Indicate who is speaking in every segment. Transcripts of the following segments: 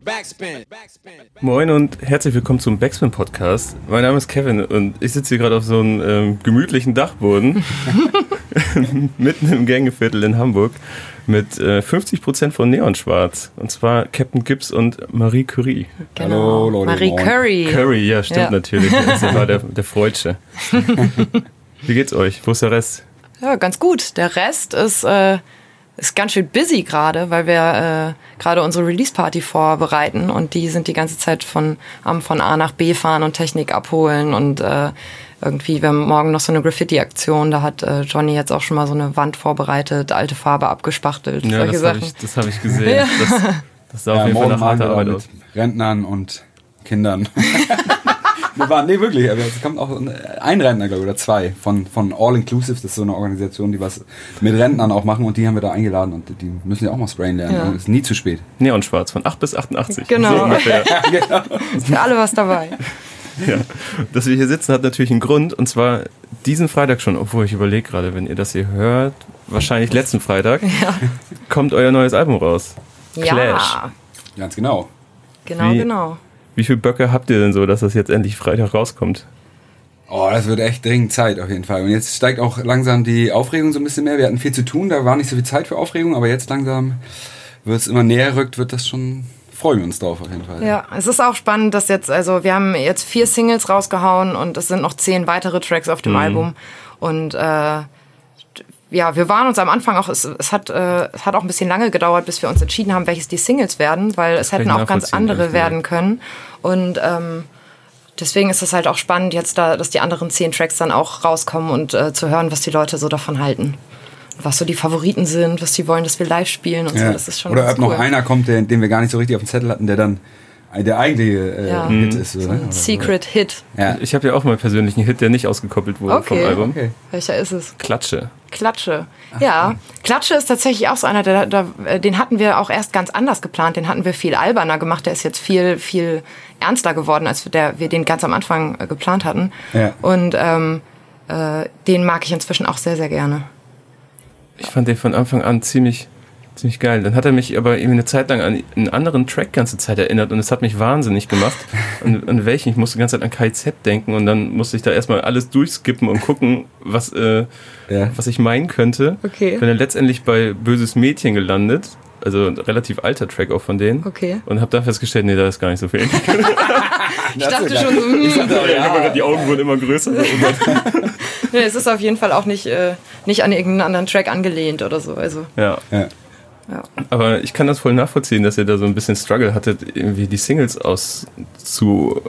Speaker 1: Backspin.
Speaker 2: Moin und herzlich willkommen zum Backspin Podcast. Mein Name ist Kevin und ich sitze hier gerade auf so einem ähm, gemütlichen Dachboden mitten im Gängeviertel in Hamburg mit äh, 50% von Neon Schwarz. Und zwar Captain Gibbs und Marie Curie.
Speaker 3: Genau.
Speaker 4: Hallo, Leute,
Speaker 3: Marie
Speaker 4: moin.
Speaker 3: Curry.
Speaker 2: Curry, ja, stimmt
Speaker 3: Ja.
Speaker 2: natürlich. Das war der, der Freudsche. Wie geht's euch? Wo ist der Rest?
Speaker 3: Ja, ganz gut. Der Rest ist, äh, ist ganz schön busy gerade, weil wir äh, gerade unsere Release-Party vorbereiten und die sind die ganze Zeit von, am von A nach B fahren und Technik abholen und äh, irgendwie, wir haben morgen noch so eine Graffiti-Aktion, da hat äh, Johnny jetzt auch schon mal so eine Wand vorbereitet, alte Farbe abgespachtelt,
Speaker 2: Ja,
Speaker 3: solche
Speaker 2: das habe
Speaker 3: Sachen.
Speaker 2: ich, das hab ich gesehen.
Speaker 3: Ja.
Speaker 2: Das, das sah auf
Speaker 4: Ja,
Speaker 2: jeden Fall nach harter Arbeit aus.
Speaker 4: mit Rentnern und Kindern. wir waren, nee, wirklich, aber es kommt auch ein Rentner, glaube ich, oder zwei von, von All Inclusive, das ist so eine Organisation, die was mit Rentnern auch machen und die haben wir da eingeladen und die müssen ja auch mal sprayen lernen.
Speaker 3: Ja.
Speaker 4: Ist nie zu spät.
Speaker 2: Neon Schwarz von 8 bis 88.
Speaker 3: Genau.
Speaker 2: So ungefähr.
Speaker 3: Ist für alle was dabei.
Speaker 2: Ja, dass wir hier sitzen, hat natürlich einen Grund. Und zwar diesen Freitag schon, obwohl ich überlege gerade, wenn ihr das hier hört, wahrscheinlich letzten Freitag, kommt euer neues Album raus. Clash.
Speaker 3: Ja,
Speaker 4: Ganz genau.
Speaker 3: genau,
Speaker 2: Wie-
Speaker 3: genau.
Speaker 2: Wie viele Böcke habt ihr denn so, dass das jetzt endlich Freitag rauskommt?
Speaker 4: Oh, das wird echt dringend Zeit auf jeden Fall. Und jetzt steigt auch langsam die Aufregung so ein bisschen mehr. Wir hatten viel zu tun, da war nicht so viel Zeit für Aufregung, aber jetzt langsam wird es immer näher rückt, wird das schon, freuen wir uns drauf auf jeden Fall.
Speaker 3: Ja, es ist auch spannend, dass jetzt, also wir haben jetzt vier Singles rausgehauen und es sind noch zehn weitere Tracks auf dem Album. Und äh, ja, wir waren uns am Anfang auch, es, es, hat, äh, es hat auch ein bisschen lange gedauert, bis wir uns entschieden haben, welches die Singles werden, weil es hätten auch ganz andere werden können. Und ähm, deswegen ist es halt auch spannend, jetzt da, dass die anderen zehn Tracks dann auch rauskommen und äh, zu hören, was die Leute so davon halten. Was so die Favoriten sind, was die wollen, dass wir live spielen und so.
Speaker 4: Ja.
Speaker 3: Das ist schon
Speaker 4: Oder ob noch
Speaker 3: cool.
Speaker 4: einer kommt, den, den wir gar nicht so richtig auf dem Zettel hatten, der dann der eigentliche äh,
Speaker 3: Ja.
Speaker 4: Hit ist. So, ne? Oder so.
Speaker 3: Secret Hit.
Speaker 4: Ja.
Speaker 2: Ich habe ja auch mal einen persönlichen Hit, der nicht ausgekoppelt wurde
Speaker 3: Okay.
Speaker 2: vom Album.
Speaker 4: Okay.
Speaker 3: Welcher ist es?
Speaker 2: Klatsche.
Speaker 3: Klatsche. Ja, Klatsche ist tatsächlich auch so einer, der, der, äh, den hatten wir auch erst ganz anders geplant. Den hatten wir viel alberner gemacht. Der ist jetzt viel, viel ernster geworden, als der, wir den ganz am Anfang äh, geplant hatten.
Speaker 4: Ja.
Speaker 3: Und ähm, äh, den mag ich inzwischen auch sehr, sehr gerne.
Speaker 2: Ich fand den von Anfang an ziemlich, ziemlich geil. Dann hat er mich aber irgendwie eine Zeit lang an einen anderen Track ganze Zeit erinnert und es hat mich wahnsinnig gemacht. an, an welchen? Ich musste die ganze Zeit an KIZ denken und dann musste ich da erstmal alles durchskippen und gucken, was, äh,
Speaker 4: Ja.
Speaker 2: was ich meinen könnte.
Speaker 3: Okay.
Speaker 2: Bin dann letztendlich bei Böses Mädchen gelandet. Also ein relativ alter Track auch von denen.
Speaker 3: Okay.
Speaker 2: Und habe dann festgestellt, nee, da ist gar nicht so viel.
Speaker 3: Ich dachte schon, so, hm,
Speaker 2: Die Augen wurden immer größer. Oh
Speaker 3: nee, es ist auf jeden Fall auch nicht, äh, nicht an irgendeinen anderen Track angelehnt oder so. Also,
Speaker 2: ja.
Speaker 4: Ja.
Speaker 3: Ja.
Speaker 2: Aber ich kann das voll nachvollziehen, dass ihr da so ein bisschen Struggle hattet, irgendwie die Singles auszu...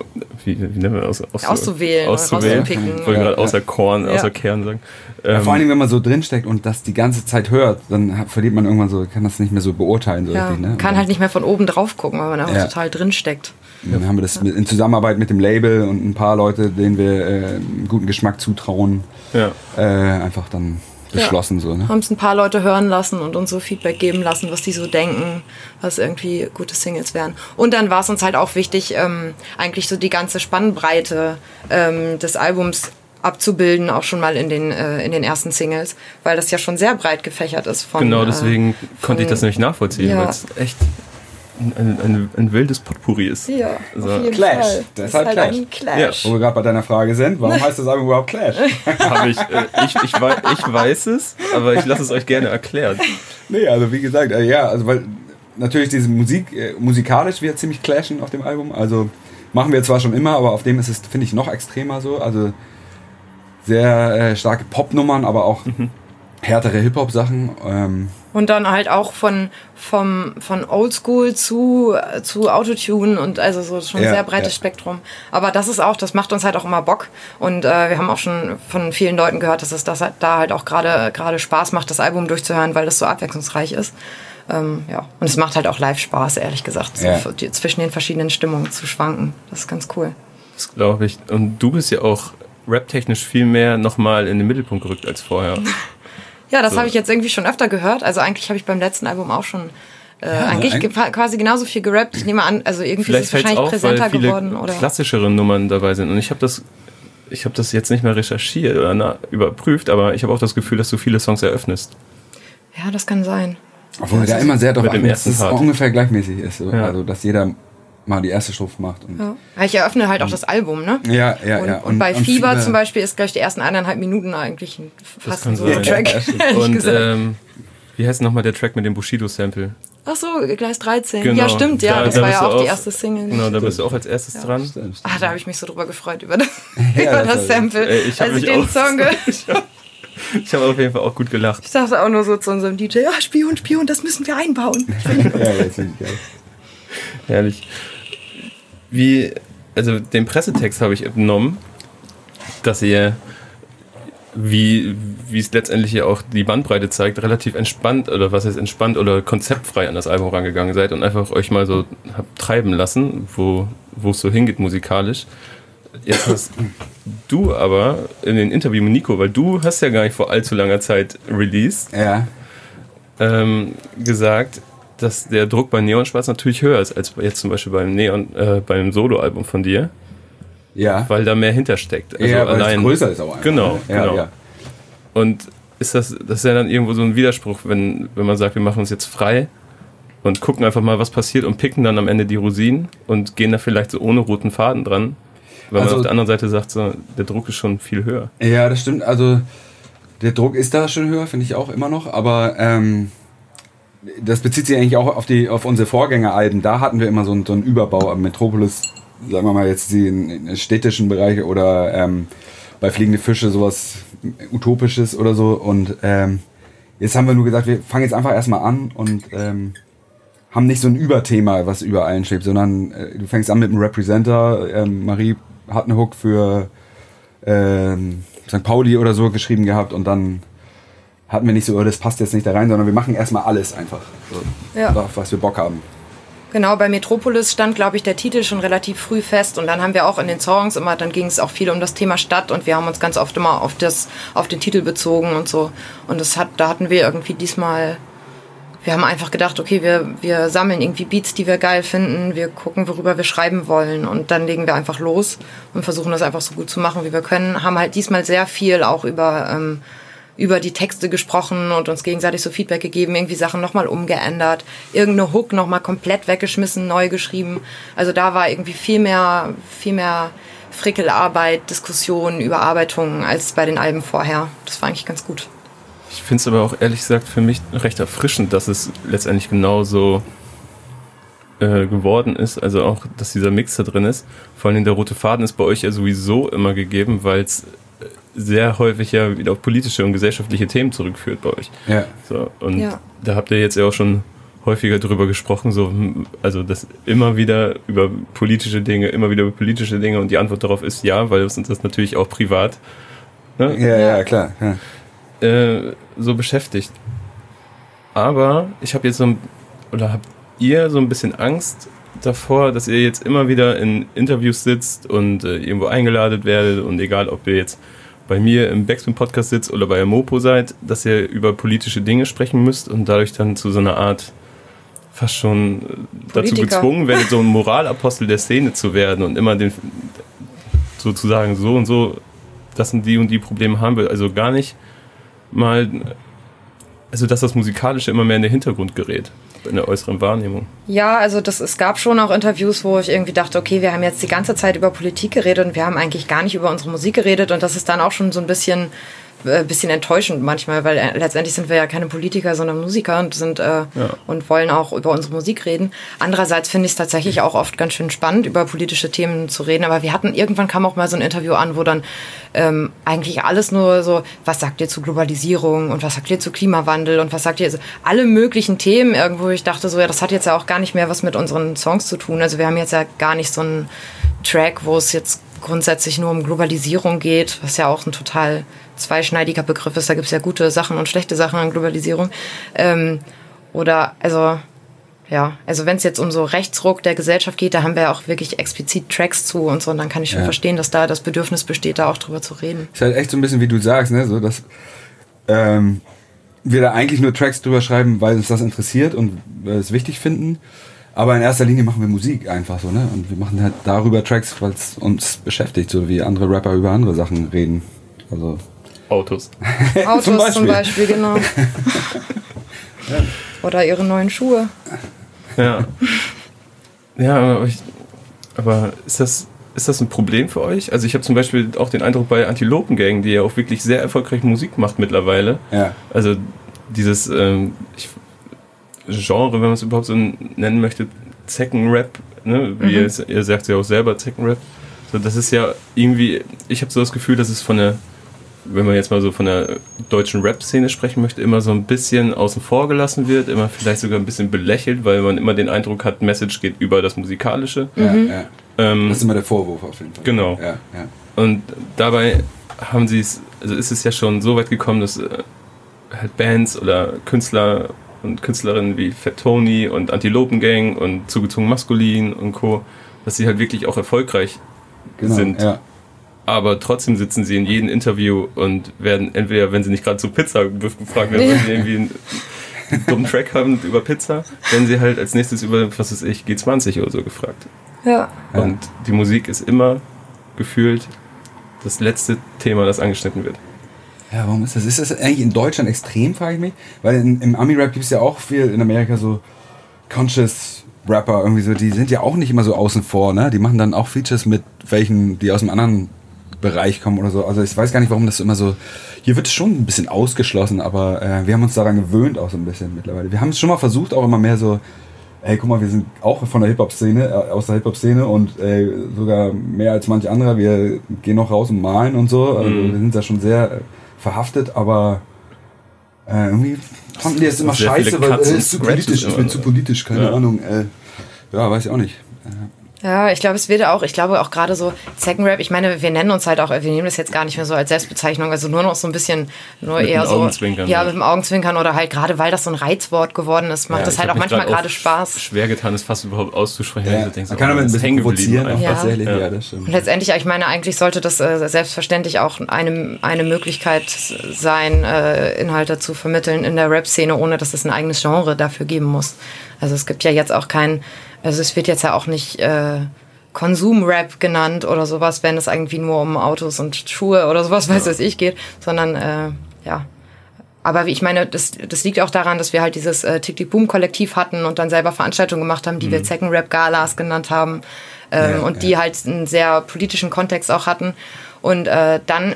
Speaker 2: Wie, wie nennen wir das? Auszu,
Speaker 3: Auszuwählen,
Speaker 2: Auszuwählen. Ich wollte gerade außer Korn,
Speaker 3: Ja.
Speaker 2: außer Kern sagen.
Speaker 4: Ja,
Speaker 2: Ähm,
Speaker 4: vor allem, wenn man so drinsteckt und das die ganze Zeit hört, dann verliert man irgendwann so, kann das nicht mehr so beurteilen. So
Speaker 3: Ja,
Speaker 4: richtig, ne?
Speaker 3: kann
Speaker 4: Und
Speaker 3: halt nicht mehr von oben drauf gucken, weil man auch
Speaker 4: Ja.
Speaker 3: total drin steckt.
Speaker 4: Dann haben wir das in Zusammenarbeit mit dem Label und ein paar Leute, denen wir äh, einen guten Geschmack zutrauen,
Speaker 2: ja.
Speaker 4: äh, einfach dann beschlossen. So, ne?
Speaker 3: haben es ein paar Leute hören lassen und uns so Feedback geben lassen, was die so denken, was irgendwie gute Singles wären. Und dann war es uns halt auch wichtig, ähm, eigentlich so die ganze Spannbreite ähm, des Albums abzubilden, auch schon mal in den, äh, in den ersten Singles, weil das ja schon sehr breit gefächert ist. Von,
Speaker 2: Genau,
Speaker 3: äh,
Speaker 2: deswegen konnte ich
Speaker 3: von-
Speaker 2: das nämlich nachvollziehen,
Speaker 3: Ja.
Speaker 2: weil es echt ein, ein, ein, wildes Potpourri ist.
Speaker 3: Ja,
Speaker 2: So.
Speaker 3: auf jeden
Speaker 4: Clash.
Speaker 3: Fall.
Speaker 4: Das ist
Speaker 3: ist
Speaker 4: halt Clash.
Speaker 3: ein Clash.
Speaker 4: Wo wir gerade bei deiner Frage sind, warum heißt das Album überhaupt Clash?
Speaker 2: Hab ich, äh, ich, ich, wei- ich weiß es, aber ich lasse es euch gerne erklären.
Speaker 4: nee, also wie gesagt, äh, ja, also weil natürlich diese Musik, äh, musikalisch wird ziemlich clashen auf dem Album. Also machen wir zwar schon immer, aber auf dem ist es, finde ich, noch extremer so. Also sehr äh, starke Popnummern, aber auch härtere Hip-Hop-Sachen. Ähm,
Speaker 3: Und dann halt auch von, vom, von Oldschool zu, zu Autotune und also so schon ein
Speaker 4: Ja,
Speaker 3: sehr breites
Speaker 4: ja.
Speaker 3: Spektrum. Aber das ist auch, das macht uns halt auch immer Bock. Und äh, wir haben auch schon von vielen Leuten gehört, dass es das halt, da halt auch gerade gerade Spaß macht, das Album durchzuhören, weil das so abwechslungsreich ist. Ähm, ja. Und es macht halt auch live Spaß, ehrlich gesagt, so
Speaker 4: Ja.
Speaker 3: f- die, zwischen den verschiedenen Stimmungen zu schwanken. Das ist ganz cool.
Speaker 2: Das glaube ich. Und du bist ja auch rap-technisch viel mehr nochmal in den Mittelpunkt gerückt als vorher.
Speaker 3: Ja, das
Speaker 2: So.
Speaker 3: habe ich jetzt irgendwie schon öfter gehört. Also eigentlich habe ich beim letzten Album auch schon äh, eigentlich
Speaker 4: ein-
Speaker 3: ge- quasi genauso viel gerappt. Ich nehme an, also irgendwie
Speaker 2: Vielleicht
Speaker 3: ist es wahrscheinlich
Speaker 2: weil
Speaker 3: präsenter
Speaker 2: viele
Speaker 3: geworden. Oder?
Speaker 2: klassischere Nummern dabei sind. Und ich habe das, ich habe das jetzt nicht mehr recherchiert oder na, überprüft, aber ich habe auch das Gefühl, dass du viele Songs eröffnest.
Speaker 3: Ja, das kann sein.
Speaker 4: Obwohl er da immer sehr darauf achtet, dass es ungefähr gleichmäßig ist. So.
Speaker 2: Ja.
Speaker 4: Also, dass jeder mal die erste Strophe macht. Und
Speaker 3: Ja. Ich eröffne halt auch das Album, ne?
Speaker 4: ja, ja,
Speaker 3: Und,
Speaker 4: ja.
Speaker 3: und, bei Fieber, zum Beispiel ist gleich die ersten eineinhalb Minuten eigentlich ein fast ein.
Speaker 4: Ja, stimmt.
Speaker 3: ehrlich
Speaker 2: Und ähm, wie heißt nochmal der Track mit dem Bushido-Sample?
Speaker 3: Ach so, Gleis 13.
Speaker 2: Genau.
Speaker 3: Ja, stimmt, ja.
Speaker 2: Da-
Speaker 3: das
Speaker 2: da
Speaker 3: war ja
Speaker 2: du
Speaker 3: auch die
Speaker 2: auch-
Speaker 3: erste Single.
Speaker 2: Genau, da bist du auch als erstes dran.
Speaker 4: Stimmt, stimmt.
Speaker 3: Ah, da habe ich mich so drüber gefreut, über das,
Speaker 4: Ja,
Speaker 3: über
Speaker 4: das
Speaker 3: Sample.
Speaker 2: Ey, ich
Speaker 3: als ich den
Speaker 2: auch
Speaker 3: Song gehört
Speaker 2: Ich habe auf jeden Fall auch gut gelacht.
Speaker 3: Ich dachte auch nur so zu unserem DJ, ja, Spion, Spion, das müssen wir einbauen.
Speaker 4: ja, das finde ich geil.
Speaker 2: Herrlich. Wie, also den Pressetext habe ich entnommen, dass ihr, wie, wie es letztendlich ja auch die Bandbreite zeigt, relativ entspannt oder was heißt entspannt oder konzeptfrei an das Album rangegangen seid und einfach euch mal so habt treiben lassen, wo wo es so hingeht musikalisch. Jetzt hast du aber in den Interview mit Nico, weil du hast ja gar nicht vor allzu langer Zeit released,
Speaker 4: Ja,
Speaker 2: ähm, gesagt, dass der Druck bei Neon Schwarz natürlich höher ist als jetzt zum Beispiel beim Neon, äh, beim Soloalbum von dir,
Speaker 4: ja.
Speaker 2: weil da mehr hintersteckt. Also
Speaker 4: ja, weil
Speaker 2: allein.
Speaker 4: es größer ist auch einfach.
Speaker 2: Genau,
Speaker 4: ja,
Speaker 2: genau.
Speaker 4: Ja.
Speaker 2: Und ist das, das ist ja dann irgendwo so ein Widerspruch, wenn, wenn man sagt, wir machen uns jetzt frei und gucken einfach mal, was passiert und picken dann am Ende die Rosinen und gehen da vielleicht so ohne roten Faden dran. Weil
Speaker 4: Also-
Speaker 2: man auf der anderen Seite sagt, so, der Druck ist schon viel höher.
Speaker 4: Ja, das stimmt. Also der Druck ist da schon höher, finde ich auch immer noch. Aber ähm, das bezieht sich eigentlich auch auf die auf unsere Vorgängeralben. Da hatten wir immer so einen, so einen Überbau. Aber Metropolis, sagen wir mal jetzt in städtischen Bereich oder ähm, bei Fliegende Fische sowas Utopisches oder so. Und ähm, jetzt haben wir nur gesagt, wir fangen jetzt einfach erstmal an und ähm, haben nicht so ein Überthema, was über allen schwebt, sondern äh, du fängst an mit einem Representer. Ähm, Marie hat einen Hook für ähm, St. Pauli oder so geschrieben gehabt und dann hatten wir nicht so, oh, das passt jetzt nicht da rein, sondern wir machen erstmal alles einfach. So,
Speaker 3: Ja.
Speaker 4: Auf was wir Bock haben.
Speaker 3: Genau, bei Metropolis stand, glaube ich, der Titel schon relativ früh fest und dann haben wir auch in den Songs immer, dann ging es auch viel um das Thema Stadt und wir haben uns ganz oft immer auf, das, auf den Titel bezogen und so. Und das hat, da hatten wir irgendwie diesmal, wir haben einfach gedacht, okay, wir, wir sammeln irgendwie Beats, die wir geil finden, wir gucken, worüber wir schreiben wollen und dann legen wir einfach los und versuchen das einfach so gut zu machen, wie wir können. Haben halt diesmal sehr viel auch über... Ähm, über die Texte gesprochen und uns gegenseitig so Feedback gegeben, irgendwie Sachen nochmal umgeändert, irgendeine Hook nochmal komplett weggeschmissen, neu geschrieben. Also da war irgendwie viel mehr, viel mehr Frickelarbeit, Diskussion, Überarbeitung als bei den Alben vorher. Das war eigentlich ganz gut.
Speaker 2: Ich finde es aber auch ehrlich gesagt für mich recht erfrischend, dass es letztendlich genauso äh, geworden ist. Also auch, dass dieser Mix da drin ist. Vor allem der rote Faden ist bei euch ja sowieso immer gegeben, weil es sehr häufig ja wieder auf politische und gesellschaftliche Themen zurückführt bei euch.
Speaker 4: Ja.
Speaker 2: So, und
Speaker 3: Ja.
Speaker 2: da habt ihr jetzt ja auch schon häufiger drüber gesprochen, so, hm, also das immer wieder über politische Dinge, immer wieder über politische Dinge und die Antwort darauf ist ja, weil uns das natürlich auch privat ne,
Speaker 4: Ja, ja, klar. Ja.
Speaker 2: äh, so beschäftigt. Aber ich habe jetzt so ein, oder habt ihr so ein bisschen Angst davor, dass ihr jetzt immer wieder in Interviews sitzt und äh, irgendwo eingeladen werdet und egal, ob ihr jetzt bei mir im Backspin Podcast sitzt oder bei Mopo seid, dass ihr über politische Dinge sprechen müsst und dadurch dann zu so einer Art fast schon äh, dazu
Speaker 3: Politiker.
Speaker 2: gezwungen werdet, so ein Moralapostel der Szene zu werden und immer den sozusagen so und so, das sind die und die Probleme haben wir. Also gar nicht mal, also dass das Musikalische immer mehr in den Hintergrund gerät, in der äußeren Wahrnehmung.
Speaker 3: Ja, also das, es gab schon auch Interviews, wo ich irgendwie dachte, okay, wir haben jetzt die ganze Zeit über Politik geredet und wir haben eigentlich gar nicht über unsere Musik geredet und das ist dann auch schon so ein bisschen, äh, bisschen enttäuschend manchmal, weil äh, letztendlich sind wir ja keine Politiker, sondern Musiker und sind äh, und wollen auch über unsere Musik reden. Andererseits finde ich es tatsächlich auch oft ganz schön spannend, über politische Themen zu reden. Aber wir hatten irgendwann kam auch mal so ein Interview an, wo dann ähm, eigentlich alles nur so, was sagt ihr zu Globalisierung und was sagt ihr zu Klimawandel und was sagt ihr, also alle möglichen Themen irgendwo. Ich dachte so, ja, das hat jetzt ja auch gar nicht mehr was mit unseren Songs zu tun. Also wir haben jetzt ja gar nicht so einen Track, wo es jetzt grundsätzlich nur um Globalisierung geht, was ja auch ein total zweischneidiger Begriff ist. Da gibt es ja gute Sachen und schlechte Sachen an Globalisierung. Ähm, oder, also, ja, also wenn es jetzt um so Rechtsruck der Gesellschaft geht, da haben wir ja auch wirklich explizit Tracks zu und so. Und dann kann ich schon
Speaker 4: Ja.
Speaker 3: verstehen, dass da das Bedürfnis besteht, da auch drüber zu reden.
Speaker 4: Ist halt echt so ein bisschen, wie du sagst, ne? So, dass ähm, wir da eigentlich nur Tracks drüber schreiben, weil uns das interessiert und wir es wichtig finden. Aber in erster Linie machen wir Musik einfach so, ne? Und wir machen halt darüber Tracks, weil es uns beschäftigt, so wie andere Rapper über andere Sachen reden. Also
Speaker 2: Autos.
Speaker 3: Autos
Speaker 4: Zum
Speaker 3: zum
Speaker 4: Beispiel.
Speaker 3: Beispiel, genau. Oder ihre neuen Schuhe.
Speaker 2: Ja. Ja, aber, ich, aber ist das ist das ein Problem für euch? Also ich habe zum Beispiel auch den Eindruck bei Antilopen Gang, die ja auch wirklich sehr erfolgreich Musik macht mittlerweile.
Speaker 4: Ja.
Speaker 2: Also dieses ähm, ich, Genre, wenn man es überhaupt so nennen möchte, Zeckenrap, ne? wie mhm. ihr, ihr sagt ja auch selber Zeckenrap. So, das ist ja irgendwie, ich habe so das Gefühl, dass es von der, wenn man jetzt mal so von der deutschen Rap-Szene sprechen möchte, immer so ein bisschen außen vor gelassen wird, immer vielleicht sogar ein bisschen belächelt, weil man immer den Eindruck hat, Message geht über das Musikalische.
Speaker 4: Ja, ja. Ähm, das ist immer der Vorwurf auf jeden Fall.
Speaker 2: Genau.
Speaker 4: Ja, ja.
Speaker 2: Und dabei haben sie es, also ist es ja schon so weit gekommen, dass äh, halt Bands oder Künstler und Künstlerinnen wie Fat Tony und Antilopen Gang und Zugezogen Maskulin und Co., dass sie halt wirklich auch erfolgreich genau, sind. Ja. Aber trotzdem sitzen sie in jedem Interview und werden entweder, wenn sie nicht gerade zu Pizza gefragt werden, weil sie irgendwie einen, einen dummen Track haben über Pizza, werden sie halt als nächstes über, was weiß ich, G20 oder so gefragt.
Speaker 3: Ja.
Speaker 2: Und die Musik ist immer gefühlt das letzte Thema, das angeschnitten wird.
Speaker 4: Ja, warum ist das? Ist das eigentlich in Deutschland extrem, frage ich mich? Weil in, im Ami-Rap gibt es ja auch viel in Amerika so Conscious Rapper, irgendwie so, die sind ja auch nicht immer so außen vor, ne? Die machen dann auch Features mit welchen, die aus einem anderen Bereich kommen oder so. Also ich weiß gar nicht, warum das immer so. Hier wird es schon ein bisschen ausgeschlossen, aber äh, wir haben uns daran gewöhnt auch so ein bisschen mittlerweile. Wir haben es schon mal versucht, auch immer mehr so ey, guck mal, wir sind auch von der Hip-Hop-Szene, äh, aus der Hip-Hop-Szene und äh, sogar mehr als manche andere. Wir gehen noch raus und malen und so. Also mhm. wir sind da schon sehr äh, verhaftet, aber äh, irgendwie fanden die es immer scheiße, weil es ist zu politisch. Ich bin zu politisch, keine ja. Ahnung. Äh, ja, weiß ich auch nicht.
Speaker 3: Ja, ich glaube, es wird auch, ich glaube auch gerade so Second Rap, ich meine, wir nennen uns halt auch, wir nehmen das jetzt gar nicht mehr so als Selbstbezeichnung, also nur noch so ein bisschen, nur mit eher so. Augenzwinkern, ja, mit dem Augenzwinkern oder halt gerade, weil das so ein Reizwort geworden ist, macht ja, das halt auch manchmal gerade Spaß.
Speaker 2: Schwer getan ist, fast überhaupt auszusprechen.
Speaker 4: Ja,
Speaker 2: denkst,
Speaker 4: man kann aber ein bisschen provozieren,
Speaker 3: ja. tatsächlich, ja. ja. das stimmt. Und letztendlich, ich meine, eigentlich sollte das äh, selbstverständlich auch eine, eine Möglichkeit sein, äh, Inhalte zu vermitteln in der Rap-Szene, ohne dass es ein eigenes Genre dafür geben muss. Also es gibt ja jetzt auch kein, also es wird jetzt ja auch nicht, äh, Konsum-Rap genannt oder sowas, wenn es irgendwie nur um Autos und Schuhe oder sowas, weiß ja. ich, geht, sondern äh, ja. Aber wie ich meine, das, das liegt auch daran, dass wir halt dieses äh, Tick-Tick-Boom-Kollektiv hatten und dann selber Veranstaltungen gemacht haben, die mhm. wir Zecken-Rap-Galas genannt haben ähm, ja, und ja. die halt einen sehr politischen Kontext auch hatten. Und äh, dann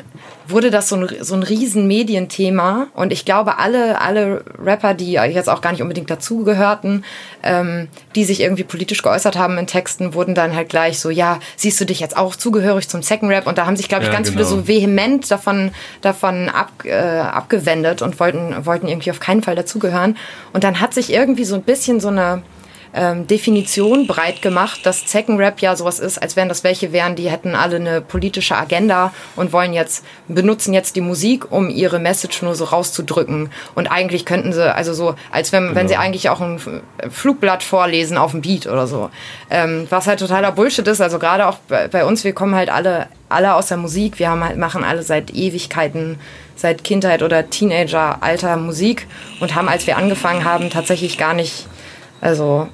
Speaker 3: wurde das so ein, so ein riesen Medienthema. Und ich glaube, alle, alle Rapper, die jetzt auch gar nicht unbedingt dazugehörten, ähm, die sich irgendwie politisch geäußert haben in Texten, wurden dann halt gleich so, ja, siehst du dich jetzt auch zugehörig zum Second Rap? Und da haben sich, glaube ich, ja, ganz genau. viele so vehement davon, davon ab, äh, abgewendet und wollten, wollten irgendwie auf keinen Fall dazugehören. Und dann hat sich irgendwie so ein bisschen so eine ähm, Definition breit gemacht, dass Zeckenrap ja sowas ist, als wenn das welche wären, die hätten alle eine politische Agenda und wollen jetzt, benutzen jetzt die Musik, um ihre Message nur so rauszudrücken. Und eigentlich könnten sie, also so, als wenn, genau. wenn sie genau. eigentlich auch ein Flugblatt vorlesen auf dem Beat oder so. Ähm, was halt totaler Bullshit ist, also gerade auch bei, bei uns, wir kommen halt alle, alle aus der Musik, wir haben halt, machen alle seit Ewigkeiten seit Kindheit oder Teenager-Alter Musik und haben, als wir angefangen haben, tatsächlich gar nicht also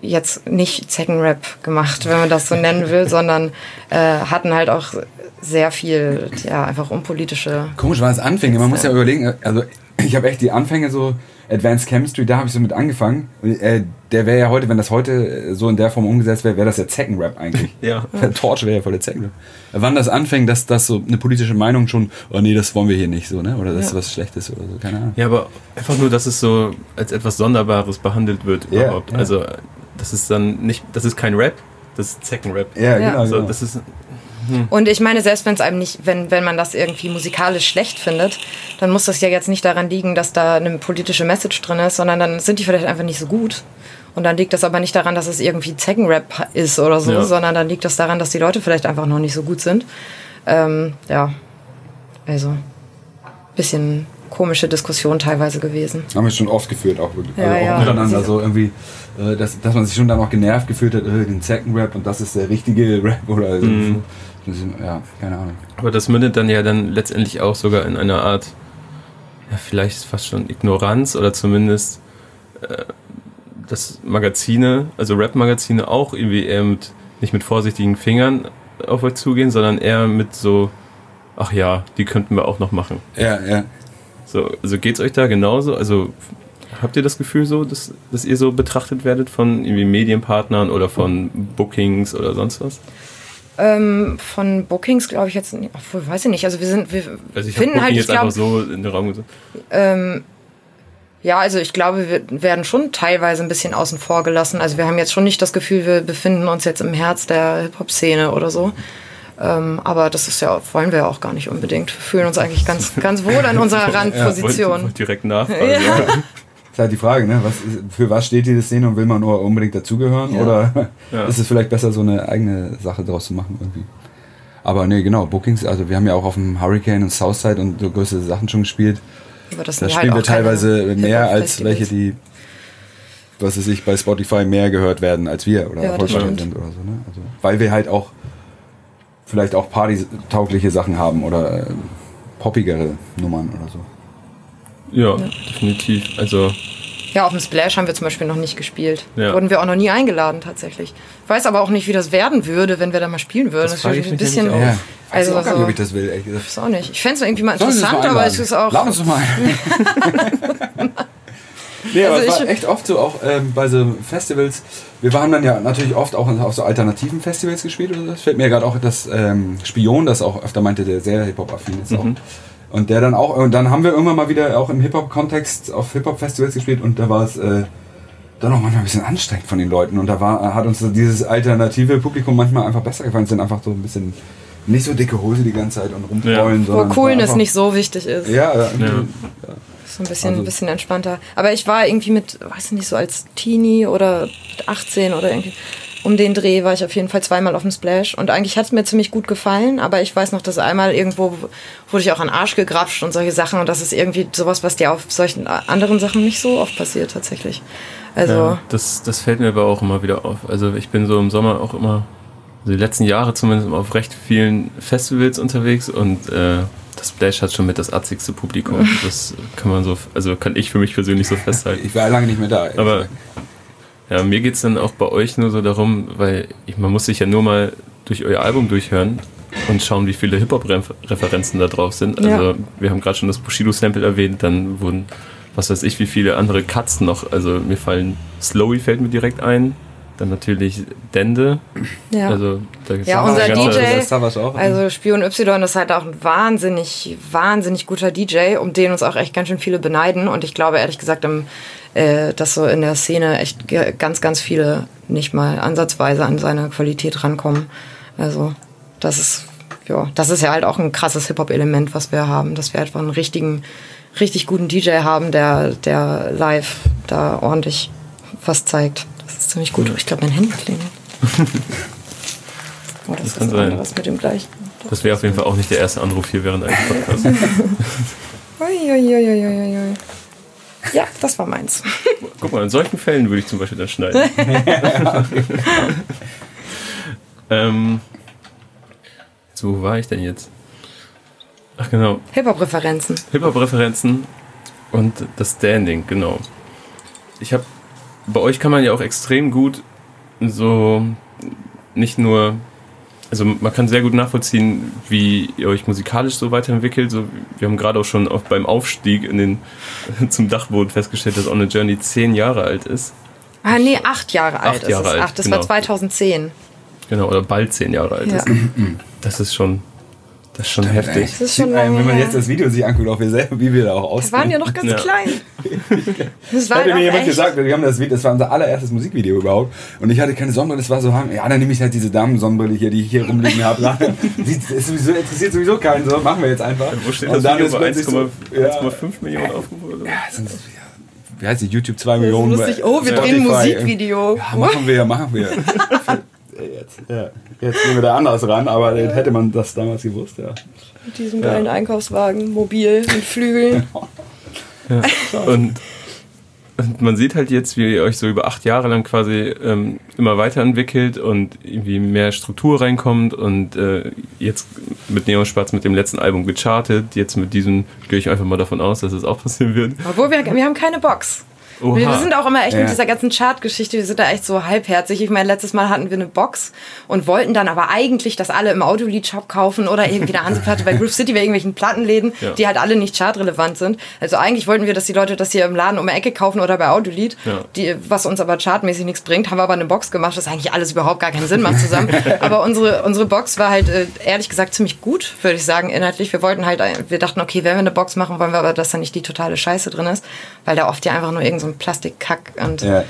Speaker 3: jetzt nicht Zeckenrap gemacht, wenn man das so nennen will, sondern äh, hatten halt auch sehr viel, ja, einfach unpolitische.
Speaker 4: Komisch war es Anfänge. Man muss ja überlegen, also ich habe echt die Anfänge so, Advanced Chemistry, da habe ich so mit angefangen. äh, der wäre ja heute, wenn das heute so in der Form umgesetzt wäre, wäre das ja Zeckenrap eigentlich.
Speaker 2: ja.
Speaker 4: Torch wäre ja voll der Zeckenrap. Wann das anfängt, dass das so eine politische Meinung schon, oh nee, das wollen wir hier nicht so, ne? Oder das ja. ist was Schlechtes oder so, keine Ahnung.
Speaker 2: Ja, aber einfach nur, dass es so als etwas Sonderbares behandelt wird überhaupt. Ja, ja. Also das ist dann nicht, das ist kein Rap, das ist Zeckenrap.
Speaker 4: Ja, genau.
Speaker 2: So,
Speaker 4: genau.
Speaker 2: Das ist
Speaker 3: hm. Und ich meine, selbst wenn es einem nicht, wenn, wenn man das irgendwie musikalisch schlecht findet, dann muss das ja jetzt nicht daran liegen, dass da eine politische Message drin ist, sondern dann sind die vielleicht einfach nicht so gut. Und dann liegt das aber nicht daran, dass es irgendwie Zeckenrap ist oder so, ja. sondern dann liegt das daran, dass die Leute vielleicht einfach noch nicht so gut sind. Ähm, ja, also bisschen komische Diskussion teilweise gewesen.
Speaker 4: Haben wir schon oft geführt, auch wirklich.
Speaker 3: Ja, also auch ja.
Speaker 4: miteinander so irgendwie, äh, dass, dass man sich schon dann auch genervt gefühlt hat, äh, den Second Rap und das ist der richtige Rap oder mhm. so. Ja, keine Ahnung.
Speaker 2: Aber das mündet dann ja dann letztendlich auch sogar in einer Art, ja, vielleicht fast schon Ignoranz oder zumindest, äh, dass Magazine, also Rap-Magazine auch irgendwie eher mit, nicht mit vorsichtigen Fingern auf euch zugehen, sondern eher mit so, ach ja, die könnten wir auch noch machen.
Speaker 4: Ja, ja.
Speaker 2: So, also geht's euch da genauso? Also Habt ihr das Gefühl so, dass, dass ihr so betrachtet werdet von irgendwie Medienpartnern oder von Bookings oder sonst was?
Speaker 3: Ähm, von Bookings glaube ich jetzt, obwohl weiß ich nicht. Also wir sind, wir
Speaker 2: Also ich
Speaker 3: finden halt, ich
Speaker 2: jetzt einfach
Speaker 3: glaube,
Speaker 2: so in den Raum gesagt.
Speaker 3: ähm, ja, also ich glaube, wir werden schon teilweise ein bisschen außen vor gelassen. Also wir haben jetzt schon nicht das Gefühl, wir befinden uns jetzt im Herz der Hip-Hop-Szene oder so. Ähm, aber das ist ja, wollen wir ja auch gar nicht unbedingt. Wir fühlen uns eigentlich ganz, ganz wohl an unserer
Speaker 2: Wollt,
Speaker 3: Randposition.
Speaker 2: wollt direkt nachfragen.
Speaker 3: Ja.
Speaker 2: Ja.
Speaker 4: Ist halt die Frage, ne? Was ist, für was steht diese Szene und will man nur unbedingt dazugehören?
Speaker 3: Ja.
Speaker 4: Oder
Speaker 2: Ja.
Speaker 4: ist es vielleicht besser, so eine eigene Sache draus zu machen irgendwie? Aber nee, genau, Bookings, also wir haben ja auch auf dem Hurricane und Southside und so größere Sachen schon gespielt.
Speaker 3: Aber das
Speaker 4: Da spielen
Speaker 3: halt
Speaker 4: wir teilweise mehr als welche, die, was weiß ich, bei Spotify mehr gehört werden als wir oder
Speaker 3: Ja, stimmt.
Speaker 4: sind oder so. Ne? Also, weil wir halt auch vielleicht auch partytaugliche Sachen haben oder äh, poppigere Nummern oder so.
Speaker 2: Ja, definitiv. Also,
Speaker 3: Ja, auf dem Splash haben wir zum Beispiel noch nicht gespielt.
Speaker 2: Ja.
Speaker 3: Wurden wir auch noch nie eingeladen tatsächlich. Ich weiß aber auch nicht, wie das werden würde, wenn wir da mal spielen würden.
Speaker 2: Das
Speaker 3: Das, ist
Speaker 2: ich
Speaker 3: ein bisschen.
Speaker 2: auch.
Speaker 4: Ja,
Speaker 3: Also
Speaker 4: weiß ich auch gar nicht,
Speaker 3: so-
Speaker 4: ob ich das will, ehrlich gesagt.
Speaker 3: Weiß auch nicht. Ich fände es irgendwie mal interessant,
Speaker 4: mal
Speaker 3: aber es ist auch.
Speaker 4: Lad uns doch mal nee, aber
Speaker 3: Also
Speaker 4: es war
Speaker 3: ich-
Speaker 4: echt oft so, auch ähm, bei so Festivals. Wir waren dann ja natürlich oft auch auf so alternativen Festivals gespielt oder so. Das fällt mir gerade auch das ähm, Spion, das auch öfter meinte, der sehr Hip-Hop-affin ist auch. Und der dann auch, und dann haben wir irgendwann mal wieder auch im Hip-Hop-Kontext auf Hip-Hop-Festivals gespielt und da war es äh, dann auch manchmal ein bisschen anstrengend von den Leuten. Und da war, hat uns dieses alternative Publikum manchmal einfach besser gefallen. Es sind einfach so ein bisschen nicht so dicke Hose die ganze Zeit und rumtrollen,
Speaker 3: Wo
Speaker 4: sondern
Speaker 3: Coolness nicht so wichtig ist.
Speaker 4: Ja, ja.
Speaker 2: Ja.
Speaker 3: So ein bisschen,
Speaker 4: Also-
Speaker 3: ein bisschen entspannter. Aber ich war irgendwie mit, weiß ich nicht, so als Teenie oder mit 18 oder irgendwie um den Dreh war ich auf jeden Fall zweimal auf dem Splash. Und eigentlich hat es mir ziemlich gut gefallen, aber ich weiß noch, dass einmal irgendwo wurde ich auch an den Arsch gegrapscht und solche Sachen. Und das ist irgendwie sowas, was dir auf solchen anderen Sachen nicht so oft passiert tatsächlich. Also,
Speaker 2: Ja, das, das fällt mir aber auch immer wieder auf. Also ich bin so im Sommer auch immer, also die letzten Jahre zumindest auf recht vielen Festivals unterwegs und äh, das Splash hat schon mit das atzigste Publikum. Das kann man so, also kann ich für mich persönlich so festhalten.
Speaker 4: Ich war lange nicht mehr da.
Speaker 2: Aber. Ja, mir geht es dann auch bei euch nur so darum, weil ich, man muss sich ja nur mal durch euer Album durchhören und schauen, wie viele Hip-Hop-Referenzen da drauf sind. Also
Speaker 3: Ja.
Speaker 2: wir haben gerade schon das Bushido-Sample erwähnt, dann wurden, was weiß ich, wie viele andere Cuts noch. Also mir fallen, Slowy fällt mir direkt ein, dann natürlich Dende.
Speaker 3: ja.
Speaker 2: Also da
Speaker 3: Ja, unser DJ,
Speaker 4: auch.
Speaker 3: Also Spion Y ist halt auch ein wahnsinnig, wahnsinnig guter DJ, um den uns auch echt ganz schön viele beneiden. Und ich glaube ehrlich gesagt, im, äh, dass so in der Szene echt ganz, ganz viele nicht mal ansatzweise an seine Qualität rankommen. Also das ist, ja, das ist ja halt auch ein krasses Hip-Hop-Element, was wir haben, dass wir einfach einen richtigen, richtig guten DJ haben, der, der live da ordentlich was zeigt. Das ist ziemlich gut. Ich glaube, mein Handy klingelt. Oh, das,
Speaker 2: kann
Speaker 3: ist
Speaker 2: sein.
Speaker 3: anderes mit dem gleichen.
Speaker 2: Das wäre auf jeden Fall auch nicht der erste Anruf hier während eines Podcasts.
Speaker 3: Uiuiuiuiui. Ja, das war meins.
Speaker 2: Guck mal, in solchen Fällen würde ich zum Beispiel dann schneiden. ähm, so, wo war ich denn jetzt? Ach genau,
Speaker 3: Hip-Hop-Referenzen.
Speaker 2: Hip-Hop-Referenzen und das Standing, genau. Ich habe, bei euch kann man ja auch extrem gut so nicht nur, also man kann sehr gut nachvollziehen, wie ihr euch musikalisch so weiterentwickelt. So, wir haben gerade auch schon auf, beim Aufstieg in den, zum Dachboden festgestellt, dass On a Journey zehn Jahre alt ist.
Speaker 3: Ah, nee, acht Jahre alt
Speaker 2: Acht Jahre
Speaker 3: ist es.
Speaker 2: alt,
Speaker 3: Ach, das
Speaker 2: genau.
Speaker 3: war 2010.
Speaker 2: Genau, oder bald zehn Jahre alt
Speaker 3: Ja.
Speaker 2: ist. Das ist schon, das ist schon heftig.
Speaker 3: Das ist schon
Speaker 4: man, wenn man jetzt das Video sich anguckt, auch wir selber, wie wir da auch
Speaker 3: Wir
Speaker 4: aussehen.
Speaker 3: waren ja noch ganz
Speaker 2: Ja.
Speaker 3: klein. Das war
Speaker 4: Hat mir jemand
Speaker 3: echt.
Speaker 4: gesagt, wir haben das, Video- das war unser allererstes Musikvideo überhaupt. Und ich hatte keine Sonnenbrille, das war so, ja, dann nehme ich halt diese Damen-Sonnenbrille hier, die ich hier rumliegen habe. Ist sowieso, interessiert sowieso keinen, so machen wir jetzt einfach.
Speaker 2: Wo steht
Speaker 4: Und
Speaker 2: das
Speaker 4: dann
Speaker 2: Video bei
Speaker 4: plötzlich
Speaker 2: 1,5
Speaker 4: so, ja,
Speaker 2: 1,5 Millionen Aufrufe? Oder? so?
Speaker 4: ja, sind, ja, wie heißt die, YouTube 2
Speaker 3: Das ist
Speaker 4: Millionen.
Speaker 3: lustig. Oh, wir drehen ein Musikvideo.
Speaker 4: Ja, machen wir, machen wir. Jetzt, ja, jetzt gehen wir da anders ran, aber hätte man das damals gewusst, ja.
Speaker 3: Mit diesem geilen Einkaufswagen, mobil, mit Flügeln.
Speaker 2: Ja. Und, und man sieht halt jetzt, wie ihr euch so über acht Jahre lang quasi ähm, immer weiterentwickelt und irgendwie mehr Struktur reinkommt und äh, jetzt mit Neon Schwarz mit dem letzten Album gechartet. Jetzt mit diesem gehe ich einfach mal davon aus, dass es auch passieren wird.
Speaker 3: Obwohl, wir, wir haben keine Box. Oha. Wir sind auch immer echt ja. mit dieser ganzen Chart-Geschichte, wir sind da echt so halbherzig. Ich meine, letztes Mal hatten wir eine Box und wollten dann aber eigentlich, dass alle im Autolied-Shop kaufen oder irgendwie eine Hanseplatte bei Groove City bei irgendwelchen Plattenläden, ja. die halt alle nicht chartrelevant sind. Also eigentlich wollten wir, dass die Leute das hier im Laden um die Ecke kaufen oder bei Autolied, ja. die, was uns aber chartmäßig nichts bringt. Haben wir aber eine Box gemacht, was eigentlich alles überhaupt gar keinen Sinn macht zusammen. aber unsere, unsere Box war halt äh, ehrlich gesagt ziemlich gut, würde ich sagen, inhaltlich. Wir wollten halt, wir dachten, okay, wenn wir eine Box machen, wollen wir aber, dass da nicht die totale Scheiße drin ist, weil da oft ja einfach nur irgend so ein Plastikkack und ja.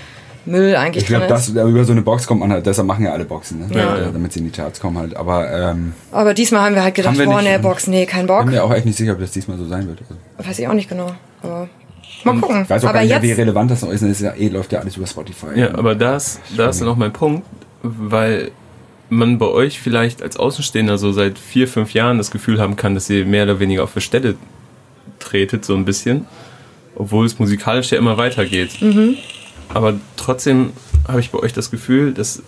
Speaker 3: Müll eigentlich
Speaker 4: ich glaub, drin ist. über so eine Box kommt man halt, deshalb machen ja alle Boxen, ne? ja. Ja, damit sie in die Charts kommen halt. Aber, ähm,
Speaker 3: aber diesmal haben wir halt gedacht, boah, ne, Box, nee, kein Bock. Ich
Speaker 4: bin mir auch echt nicht sicher, ob das diesmal so sein wird.
Speaker 3: Also. Weiß ich auch nicht genau. Aber mal gucken.
Speaker 4: Ich weiß auch aber gar nicht, wie relevant das noch ist. Das ist ja, eh, läuft ja alles über Spotify.
Speaker 2: Ja, aber das, da ist dann auch mein Punkt, weil man bei euch vielleicht als Außenstehender so seit vier, fünf Jahren das Gefühl haben kann, dass ihr mehr oder weniger auf der Stelle tretet, so ein bisschen. Obwohl es musikalisch ja immer weitergeht. Mhm. Aber trotzdem habe ich bei euch das Gefühl, dass,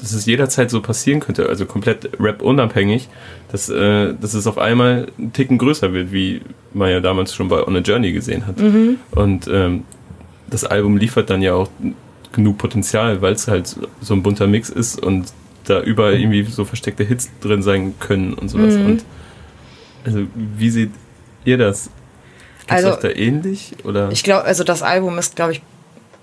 Speaker 2: dass es jederzeit so passieren könnte, also komplett Rap-unabhängig, dass, äh, dass es auf einmal einen Ticken größer wird, wie man ja damals schon bei On a Journey gesehen hat. Mhm. Und ähm, das Album liefert dann ja auch genug Potenzial, weil es halt so ein bunter Mix ist und da überall irgendwie so versteckte Hits drin sein können und sowas. Mhm. Und also wie seht ihr das? Ist also, da ähnlich? Oder?
Speaker 3: Ich glaube, also das Album ist, glaube ich,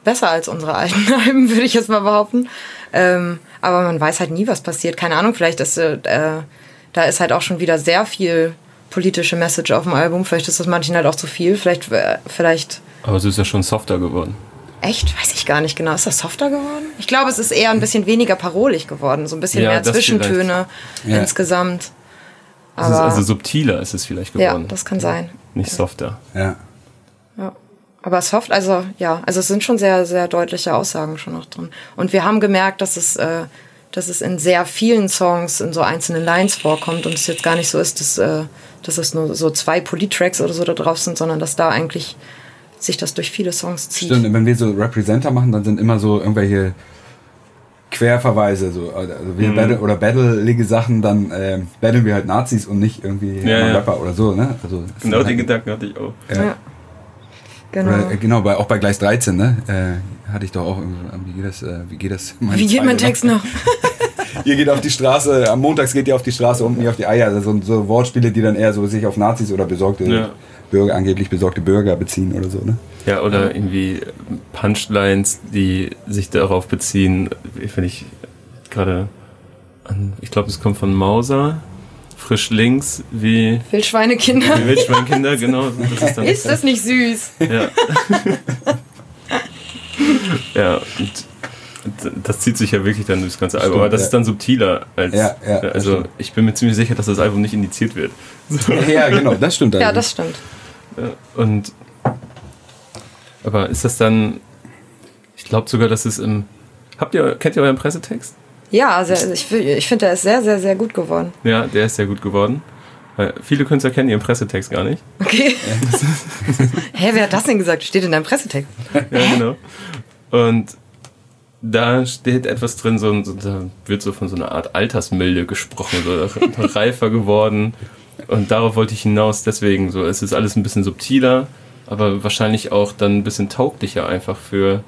Speaker 3: besser als unsere alten Alben, würde ich jetzt mal behaupten. Ähm, aber man weiß halt nie, was passiert. Keine Ahnung, vielleicht ist äh, da ist halt auch schon wieder sehr viel politische Message auf dem Album. Vielleicht ist das manchen halt auch zu viel. Vielleicht, äh, vielleicht.
Speaker 2: Aber es ist ja schon softer geworden.
Speaker 3: Echt? Weiß ich gar nicht genau. Ist das softer geworden? Ich glaube, es ist eher ein bisschen weniger parolig geworden. So ein bisschen ja, mehr Zwischentöne ja. insgesamt.
Speaker 2: Aber also subtiler ist es vielleicht geworden.
Speaker 3: Ja, das kann sein.
Speaker 2: Nicht softer.
Speaker 4: Ja.
Speaker 3: Ja. Aber soft, also ja, also es sind schon sehr, sehr deutliche Aussagen schon noch drin. Und wir haben gemerkt, dass es, äh, dass es in sehr vielen Songs in so einzelnen Lines vorkommt und es jetzt gar nicht so ist, dass, äh, dass es nur so zwei Polytracks oder so da drauf sind, sondern dass da eigentlich sich das durch viele Songs zieht.
Speaker 4: Stimmt, wenn wir so Representer machen, dann sind immer so irgendwelche Querverweise, so, also wir mhm. Battle oder battleige Sachen, dann äh, battlen wir halt Nazis und nicht irgendwie
Speaker 2: ja, ja.
Speaker 4: Rapper oder so, ne? Also,
Speaker 2: genau den halt, Gedanken hatte ich auch.
Speaker 3: Ja. ja.
Speaker 4: Genau. Oder, äh, genau, bei, auch bei Gleis 13, ne? Äh, hatte ich doch auch, wie geht das? Äh, wie geht das?
Speaker 3: Wie geht mein Text noch?
Speaker 4: ihr geht auf die Straße, am Montags geht ihr auf die Straße, unten nie auf die Eier. Also so Wortspiele, die dann eher so sich auf Nazis oder besorgte ja. Bürger, angeblich besorgte Bürger beziehen oder so, ne?
Speaker 2: Ja, oder irgendwie Punchlines, die sich darauf beziehen, finde ich gerade an, ich glaube, es kommt von Mauser, frisch links wie.
Speaker 3: Wildschweinekinder.
Speaker 2: Wie Wildschweinekinder, genau.
Speaker 3: Das ist, ist das nicht süß?
Speaker 2: Ja. ja, und das zieht sich ja wirklich dann durchs ganze Album. Stimmt, aber das ja. ist dann subtiler als. Ja, ja, also ich bin mir ziemlich sicher, dass das Album nicht indiziert wird.
Speaker 4: So. Ja, genau, das stimmt.
Speaker 3: Ja, das stimmt.
Speaker 2: Und aber ist das dann. Ich glaube sogar, dass es im. Habt ihr, kennt ihr euren Pressetext?
Speaker 3: Ja, also ich, ich finde, der ist sehr, sehr, sehr gut geworden.
Speaker 2: Ja, der ist sehr gut geworden. Weil viele Künstler kennen ihren Pressetext gar nicht.
Speaker 3: Okay. Hä, wer hat das denn gesagt? Steht in deinem Pressetext.
Speaker 2: ja, genau. Und da steht etwas drin, so, so, da wird so von so einer Art Altersmilde gesprochen, so reifer geworden. Und darauf wollte ich hinaus, deswegen so, es ist alles ein bisschen subtiler, aber wahrscheinlich auch dann ein bisschen tauglicher einfach für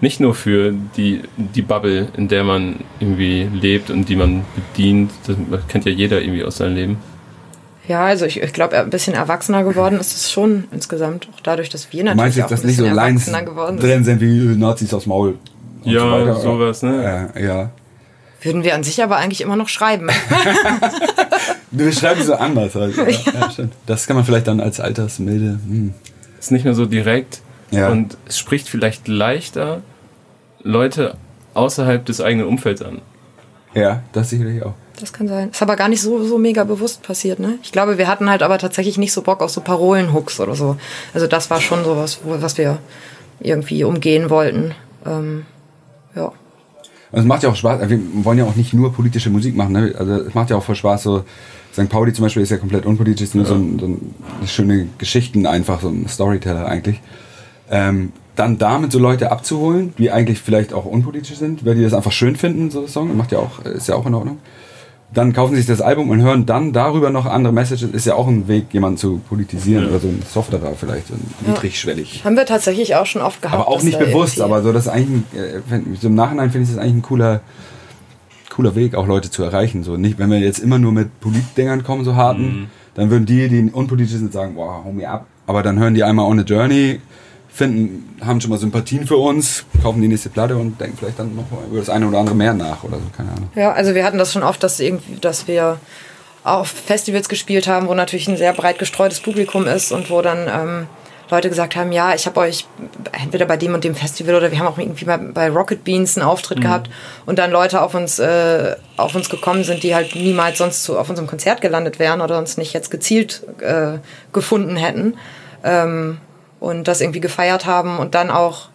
Speaker 2: nicht nur für die, die Bubble, in der man irgendwie lebt und die man bedient. Das kennt ja jeder irgendwie aus seinem Leben.
Speaker 3: Ja, also ich, ich glaube, ein bisschen erwachsener geworden ist es schon insgesamt. Auch dadurch, dass wir natürlich
Speaker 4: Meinst
Speaker 3: auch
Speaker 4: dass ein bisschen nicht so erwachsener geworden sind. drin sind wie Nazis aufs Maul.
Speaker 2: ja, so sowas, ne?
Speaker 4: Äh, ja.
Speaker 3: Würden wir an sich aber eigentlich immer noch schreiben.
Speaker 4: wir schreiben so anders halt. Ja. Ja, das kann man vielleicht dann als Altersmilde. Hm.
Speaker 2: Ist nicht mehr so direkt. Ja. Und es spricht vielleicht leichter Leute außerhalb des eigenen Umfelds an.
Speaker 4: Ja, das sicherlich auch.
Speaker 3: Das kann sein. Ist aber gar nicht so, so mega bewusst passiert, ne? Ich glaube, wir hatten halt aber tatsächlich nicht so Bock auf so Parolenhooks oder so. Also das war schon so was, was wir irgendwie umgehen wollten. Ähm, ja.
Speaker 4: Also es macht ja auch Spaß, wir wollen ja auch nicht nur politische Musik machen, ne? Also es macht ja auch voll Spaß, so St. Pauli zum Beispiel ist ja komplett unpolitisch, ist nur ja. so, ein, so ein, schöne Geschichten einfach, so ein Storyteller eigentlich. Ähm, dann damit so Leute abzuholen, die eigentlich vielleicht auch unpolitisch sind, weil die das einfach schön finden, so ein Song, macht ja auch, ist ja auch in Ordnung. dann kaufen sie sich das Album und hören dann darüber noch andere Messages. Ist ja auch ein Weg, jemanden zu politisieren oder so ein softerer vielleicht, so ein niedrigschwellig.
Speaker 3: Haben wir tatsächlich auch schon oft gehabt.
Speaker 4: Aber auch nicht bewusst,
Speaker 3: irgendwie-
Speaker 4: aber so das ist eigentlich, ein, äh, so im Nachhinein finde ich das eigentlich ein cooler, cooler Weg, auch Leute zu erreichen. So nicht, wenn wir jetzt immer nur mit Politdingern kommen, so harten, dann würden die, die unpolitisch sind, sagen, boah, hau mir ab. Aber dann hören die einmal On a Journey, finden, haben schon mal Sympathien für uns, kaufen die nächste Platte und denken vielleicht dann noch mal über das eine oder andere mehr nach oder so, keine Ahnung.
Speaker 3: Ja, also wir hatten das schon oft, dass irgendwie, dass wir auf Festivals gespielt haben, wo natürlich ein sehr breit gestreutes Publikum ist und wo dann ähm, Leute gesagt haben, ja, ich habe euch entweder bei dem und dem Festival oder wir haben auch irgendwie bei, bei Rocket Beans einen Auftritt gehabt. Und dann Leute auf uns äh, auf uns gekommen sind, die halt niemals sonst zu, auf unserem Konzert gelandet wären oder uns nicht jetzt gezielt äh, gefunden hätten. Ähm, und das irgendwie gefeiert haben und dann auch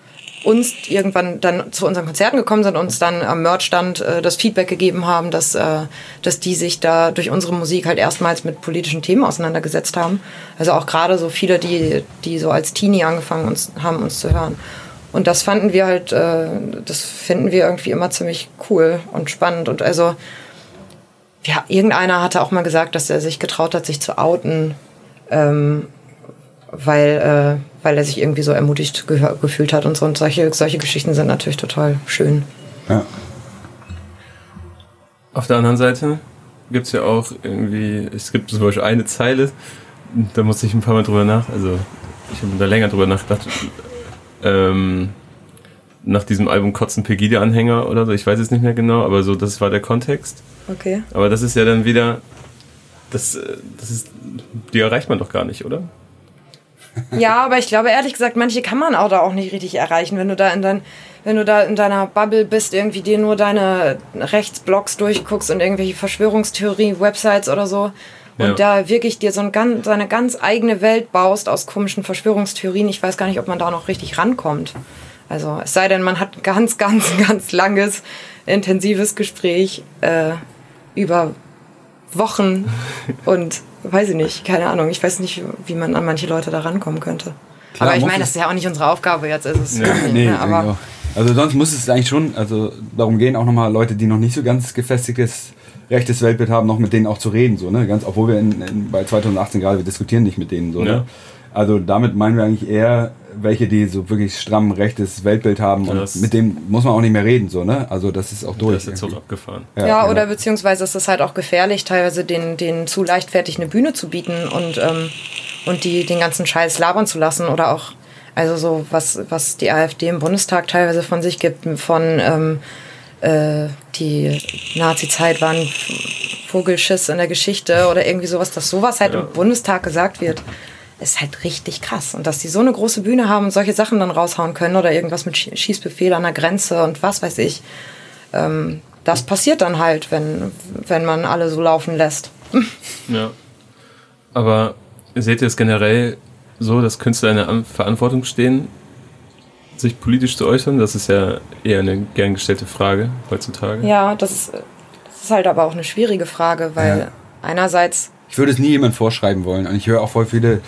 Speaker 3: uns irgendwann dann zu unseren Konzerten gekommen sind, uns dann am Merchstand äh, das Feedback gegeben haben, dass, äh, dass die sich da durch unsere Musik halt erstmals mit politischen Themen auseinandergesetzt haben. Also auch gerade so viele, die, die so als Teenie angefangen uns, haben, uns zu hören. Und das fanden wir halt, äh, das finden wir irgendwie immer ziemlich cool und spannend. Und also, ja, irgendeiner hatte auch mal gesagt, dass er sich getraut hat, sich zu outen, ähm, weil, äh, weil er sich irgendwie so ermutigt ge gefühlt hat und so. Und solche, solche Geschichten sind natürlich total schön.
Speaker 4: Ja.
Speaker 2: Auf der anderen Seite gibt es ja auch irgendwie, es gibt zum Beispiel eine Zeile, da musste ich ein paar Mal drüber nach, also ich habe da länger drüber nachgedacht, ähm, nach diesem Album Kotzen Pegida-Anhänger oder so, ich weiß es nicht mehr genau, aber so, das war der Kontext.
Speaker 3: Okay.
Speaker 2: Aber das ist ja dann wieder, das, äh, das ist, die erreicht man doch gar nicht, oder?
Speaker 3: Ja, aber ich glaube ehrlich gesagt, manche kann man auch da auch nicht richtig erreichen, wenn du da in dein, wenn du da in deiner Bubble bist, irgendwie dir nur deine Rechtsblogs durchguckst und irgendwelche Verschwörungstheorie-Websites oder so. Und
Speaker 2: Ja.
Speaker 3: da wirklich dir so ein ganz, seine ganz eigene Welt baust aus komischen Verschwörungstheorien. Ich weiß gar nicht, ob man da noch richtig rankommt. Also es sei denn, man hat ein ganz, ganz, ganz langes, intensives Gespräch äh, über Wochen und weiß ich nicht, keine Ahnung. Ich weiß nicht, wie man an manche Leute da rankommen könnte.
Speaker 4: Klar,
Speaker 3: aber ich meine,
Speaker 4: es-
Speaker 3: das ist ja auch nicht unsere Aufgabe jetzt. Ist es
Speaker 2: Ja.
Speaker 4: Nee,
Speaker 3: ne? aber
Speaker 4: genau. Also sonst muss es eigentlich schon, also darum gehen auch nochmal Leute, die noch nicht so ganz gefestigtes rechtes Weltbild haben, noch mit denen auch zu reden, so, ne? Ganz, obwohl wir in, in, bei 2018 gerade, wir diskutieren nicht mit denen so,
Speaker 2: Ja.
Speaker 4: ne? Also damit meinen wir eigentlich eher welche, die so wirklich stramm rechtes Weltbild haben und
Speaker 2: Das-
Speaker 4: mit dem muss man auch nicht mehr reden, so, ne? Also das ist auch durch.
Speaker 2: Das ist jetzt so
Speaker 4: irgendwie.
Speaker 2: abgefahren.
Speaker 3: Ja,
Speaker 4: genau.
Speaker 3: oder beziehungsweise ist es halt auch gefährlich, teilweise den, den zu leichtfertig eine Bühne zu bieten und, ähm, und die den ganzen Scheiß labern zu lassen oder auch, also so, was, was die AfD im Bundestag teilweise von sich gibt, von ähm, äh, die Nazi-Zeit war ein Vogelschiss in der Geschichte oder irgendwie sowas, dass sowas halt
Speaker 2: Ja.
Speaker 3: im Bundestag gesagt wird. Ist halt richtig krass. Und dass die so eine große Bühne haben und solche Sachen dann raushauen können oder irgendwas mit Schie- Schießbefehl an der Grenze und was weiß ich das passiert dann halt, wenn, wenn man alle so laufen lässt.
Speaker 2: Ja. Aber seht ihr es generell so, dass Künstler in der An- Verantwortung stehen, sich politisch zu äußern? Das ist ja eher eine gern gestellte Frage heutzutage.
Speaker 3: Ja, das ist, das ist halt aber auch eine schwierige Frage, weil
Speaker 4: Ja.
Speaker 3: einerseits,
Speaker 4: Ich würde es nie jemand vorschreiben wollen. Und ich höre auch voll viele,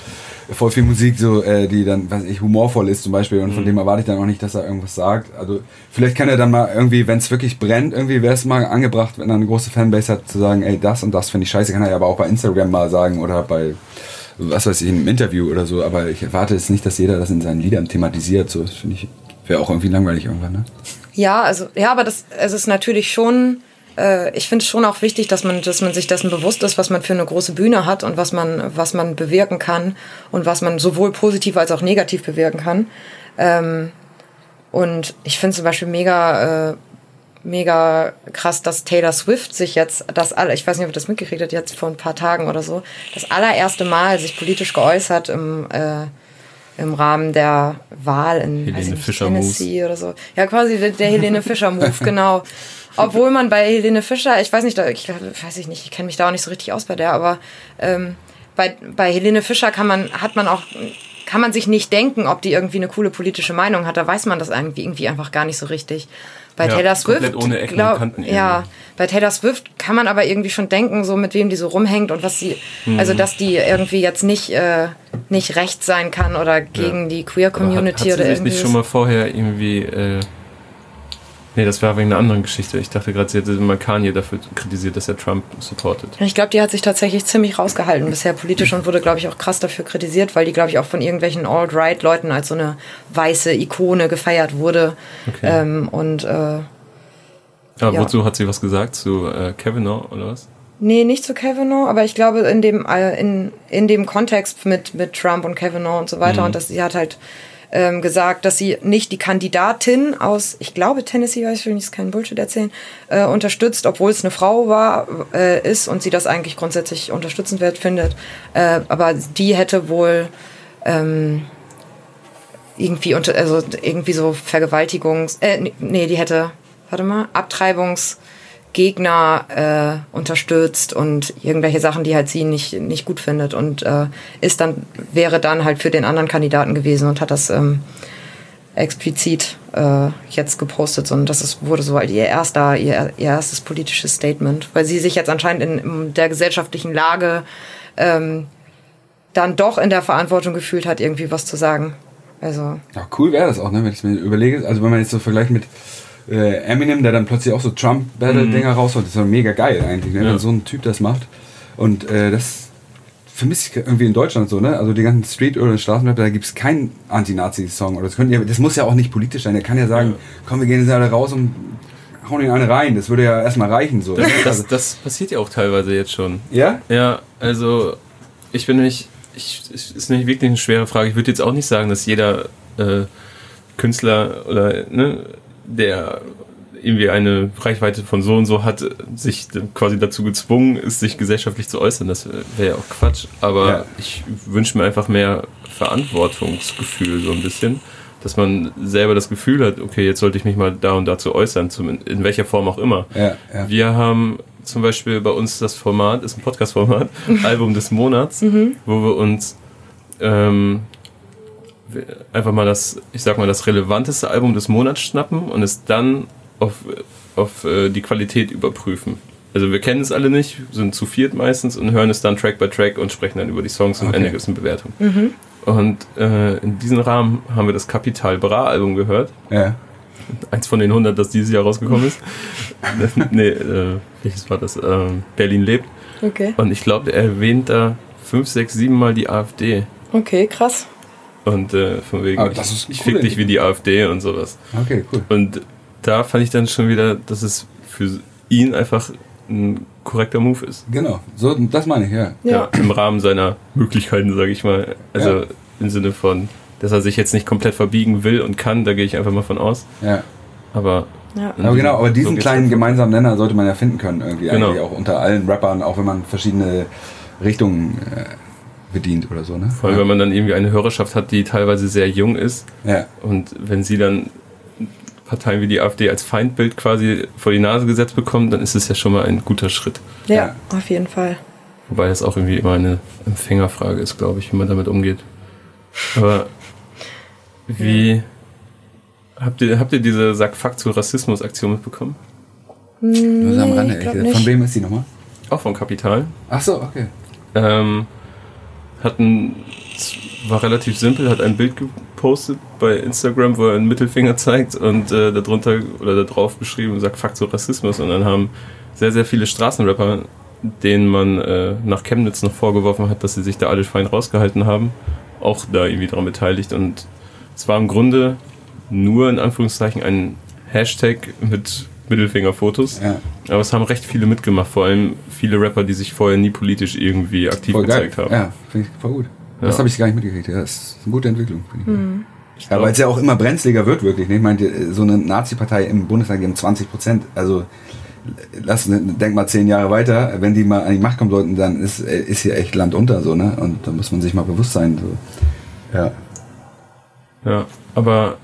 Speaker 4: voll viel Musik, so, äh, die dann, weiß ich, humorvoll ist zum Beispiel. Und von dem erwarte ich dann auch nicht, dass er irgendwas sagt. Also vielleicht kann er dann mal irgendwie, wenn es wirklich brennt, irgendwie wäre es mal angebracht, wenn er eine große Fanbase hat, zu sagen, ey, das und das finde ich scheiße. Kann er ja aber auch bei Instagram mal sagen oder bei, was weiß ich, in einem Interview oder so. Aber ich erwarte jetzt nicht, dass jeder das in seinen Liedern thematisiert. So, das finde ich, wäre auch irgendwie langweilig irgendwann, ne?
Speaker 3: ja, also, ja, aber das, es ist natürlich schon, äh, ich finde es schon auch wichtig, dass man, dass man sich dessen bewusst ist, was man für eine große Bühne hat und was man, was man bewirken kann und was man sowohl positiv als auch negativ bewirken kann. Ähm, und ich finde zum Beispiel mega, äh, mega krass, dass Taylor Swift sich jetzt das alle, ich weiß nicht, ob ihr das mitgekriegt habt, jetzt vor ein paar Tagen oder so, das allererste Mal sich politisch geäußert im, äh, im Rahmen der Wahl in
Speaker 2: Helene
Speaker 3: nicht,
Speaker 2: Fischer
Speaker 3: Tennessee oder so. Ja, quasi der, der Helene Fischer Move, genau. Obwohl man bei Helene Fischer, ich weiß nicht, da- ich weiß ich nicht, ich kenne mich da auch nicht so richtig aus bei der, aber ähm, bei, bei Helene Fischer kann man, hat man auch, kann man sich nicht denken, ob die irgendwie eine coole politische Meinung hat. Da weiß man das irgendwie, irgendwie einfach gar nicht so richtig. Bei
Speaker 2: Ja,
Speaker 3: Taylor Swift,
Speaker 2: ohne Ecken
Speaker 3: glaub,
Speaker 2: Kanten
Speaker 3: ja,
Speaker 2: irgendwie.
Speaker 3: bei Taylor Swift kann man aber irgendwie schon denken, so mit wem die so rumhängt und was sie,
Speaker 2: Mhm.
Speaker 3: also dass die irgendwie jetzt nicht, äh, nicht rechts sein kann oder gegen die Queer
Speaker 2: Aber hat, hat
Speaker 3: Community
Speaker 2: sie
Speaker 3: oder irgendwie.
Speaker 2: nicht schon mal vorher irgendwie äh, Nee, das war wegen einer anderen Geschichte. Ich dachte gerade, sie hätte mal Kanye dafür kritisiert, dass er Trump supportet.
Speaker 3: Ich glaube, die hat sich tatsächlich ziemlich rausgehalten bisher politisch und wurde, glaube ich, auch krass dafür kritisiert, weil die, glaube ich, auch von irgendwelchen Alt-Right-Leuten als so eine weiße Ikone gefeiert wurde.
Speaker 2: Okay.
Speaker 3: Ähm, und äh,
Speaker 2: Aber
Speaker 3: ja.
Speaker 2: wozu hat sie was gesagt? Zu äh, Kavanaugh oder was?
Speaker 3: Nee, nicht zu Kavanaugh, aber ich glaube in dem, äh, in, in dem Kontext mit, mit Trump und Kavanaugh und so weiter. Und dass sie hat halt ähm, gesagt, dass sie nicht die Kandidatin aus, ich glaube Tennessee, weiß ich will jetzt keinen Bullshit erzählen, äh, unterstützt, obwohl es eine Frau war, äh, ist und sie das eigentlich grundsätzlich unterstützenswert findet. Äh, aber die hätte wohl ähm, irgendwie unter, also irgendwie so Vergewaltigungs, äh, nee, die hätte, warte mal, Abtreibungsgegner äh, unterstützt und irgendwelche Sachen, die halt sie nicht, nicht gut findet und äh, ist dann, wäre dann halt für den anderen Kandidaten gewesen und hat das ähm, explizit äh, jetzt gepostet, sondern das ist, wurde so halt ihr erster, ihr, ihr erstes politisches Statement, weil sie sich jetzt anscheinend in, in der gesellschaftlichen Lage ähm, dann doch in der Verantwortung gefühlt hat, irgendwie was zu sagen. Also,
Speaker 4: Ja, cool wäre das auch, ne, wenn ich mir überlege. Also wenn man jetzt so vergleicht mit äh, Eminem, der dann plötzlich auch so Trump-Battle-Dinger rausholt, das ist doch mega geil eigentlich, ne,
Speaker 2: Ja.
Speaker 4: wenn so ein Typ das macht. Und äh, das vermisse ich irgendwie in Deutschland so, ne? Also die ganzen Street- oder Straßenrapper, da gibt es keinen Anti-Nazi-Song. Oder das, ja, das muss ja auch nicht politisch sein. Der kann ja sagen, komm, wir gehen jetzt alle raus und hauen ihn eine rein. Das würde ja erstmal reichen. So, ne?
Speaker 2: Das,
Speaker 4: also,
Speaker 2: das passiert ja auch teilweise jetzt schon.
Speaker 4: ja?
Speaker 2: Ja, also ich bin nämlich, ich, ist nämlich wirklich eine schwere Frage. Ich würde jetzt auch nicht sagen, dass jeder äh, Künstler oder ne, der irgendwie eine Reichweite von so und so hat, sich quasi dazu gezwungen ist, sich gesellschaftlich zu äußern. Das wäre ja auch Quatsch. Aber
Speaker 4: Ja.
Speaker 2: ich wünsche mir einfach mehr Verantwortungsgefühl so ein bisschen. Dass man selber das Gefühl hat, okay, jetzt sollte ich mich mal da und dazu äußern, in welcher Form auch immer.
Speaker 4: Ja, ja.
Speaker 2: Wir haben zum Beispiel bei uns das Format, ist ein Podcast-Format, Album des Monats, wo wir uns ähm, einfach mal das, ich sag mal, das relevanteste Album des Monats schnappen und es dann auf, auf äh, die Qualität überprüfen. Also wir kennen es alle nicht, sind zu viert meistens und hören es dann Track by Track und sprechen dann über die Songs und am
Speaker 4: Okay.
Speaker 2: Ende gibt es eine Bewertung. Und äh, in diesem Rahmen haben wir das Kapital Bra Album gehört
Speaker 4: ja.
Speaker 2: eins von den 100, das dieses Jahr rausgekommen ist. nee, äh, welches war das? Ähm, Berlin lebt.
Speaker 3: okay.
Speaker 2: Und ich glaube, er erwähnt da fünf, sechs, sieben Mal die AfD.
Speaker 3: Okay, krass.
Speaker 2: Und äh, von wegen,
Speaker 4: ist
Speaker 2: ich, ich
Speaker 4: cool,
Speaker 2: fick dich wie die AfD und sowas.
Speaker 4: Okay, cool.
Speaker 2: Und da fand ich dann schon wieder, dass es für ihn einfach ein korrekter Move ist.
Speaker 4: Genau, so, das meine ich, ja.
Speaker 3: Ja.
Speaker 2: Im Rahmen seiner Möglichkeiten, sage ich mal. Also
Speaker 4: Ja.
Speaker 2: im Sinne von, dass er sich jetzt nicht komplett verbiegen will und kann, da gehe ich einfach mal von aus.
Speaker 4: ja.
Speaker 2: Aber
Speaker 3: Ja.
Speaker 4: Aber genau, aber
Speaker 2: so
Speaker 4: diesen
Speaker 2: geht's
Speaker 4: kleinen gemeinsamen Nenner sollte man ja finden können, irgendwie
Speaker 2: Genau.
Speaker 4: eigentlich auch unter allen Rappern, auch wenn man verschiedene Richtungen äh, bedient oder so, ne?
Speaker 2: Vor allem, wenn man dann irgendwie eine Hörerschaft hat, die teilweise sehr jung ist.
Speaker 4: ja.
Speaker 2: Und wenn sie dann Parteien wie die AfD als Feindbild quasi vor die Nase gesetzt bekommen, dann ist es ja schon mal ein guter Schritt.
Speaker 3: Ja,
Speaker 4: Ja.
Speaker 3: auf jeden Fall.
Speaker 2: Wobei das auch irgendwie immer eine Empfängerfrage ist, glaube ich, wie man damit umgeht. Aber wie habt ihr, habt ihr diese Sack Fuck zu Rassismus-Aktion mitbekommen?
Speaker 4: Nur so am
Speaker 3: Nee,
Speaker 4: Rande,
Speaker 3: ich glaub
Speaker 4: echt.
Speaker 3: nicht.
Speaker 4: Von wem ist die nochmal?
Speaker 2: Auch von Kapital.
Speaker 4: Ach so, okay.
Speaker 2: Ähm, hat ein, war relativ simpel, hat ein Bild gepostet bei Instagram, wo er einen Mittelfinger zeigt und äh, darunter oder da drauf beschrieben, sagt Fuck zu Rassismus. Und dann haben sehr, sehr viele Straßenrapper, denen man äh, nach Chemnitz noch vorgeworfen hat, dass sie sich da alle fein rausgehalten haben, auch da irgendwie daran beteiligt. Und es war im Grunde nur in Anführungszeichen ein Hashtag mit Mittelfingerfotos.
Speaker 4: Ja.
Speaker 2: Aber es haben recht viele mitgemacht, vor allem viele Rapper, die sich vorher nie politisch irgendwie aktiv
Speaker 4: Voll geil.
Speaker 2: gezeigt haben.
Speaker 4: Ja, finde ich voll gut. Das
Speaker 2: Ja.
Speaker 4: habe ich gar nicht mitgekriegt. Ja, das ist eine gute Entwicklung, finde ich.
Speaker 2: Ich
Speaker 4: Ja, weil es ja auch immer brenzliger wird, wirklich. ne? Ich meine, so eine Nazi-Partei im Bundestag, die haben 20 Prozent. Also, lass, denk mal zehn Jahre weiter, wenn die mal an die Macht kommen sollten, dann ist, äh, ist hier echt Land unter, so, ne? Und da muss man sich mal bewusst sein, so. Ja.
Speaker 2: ja, aber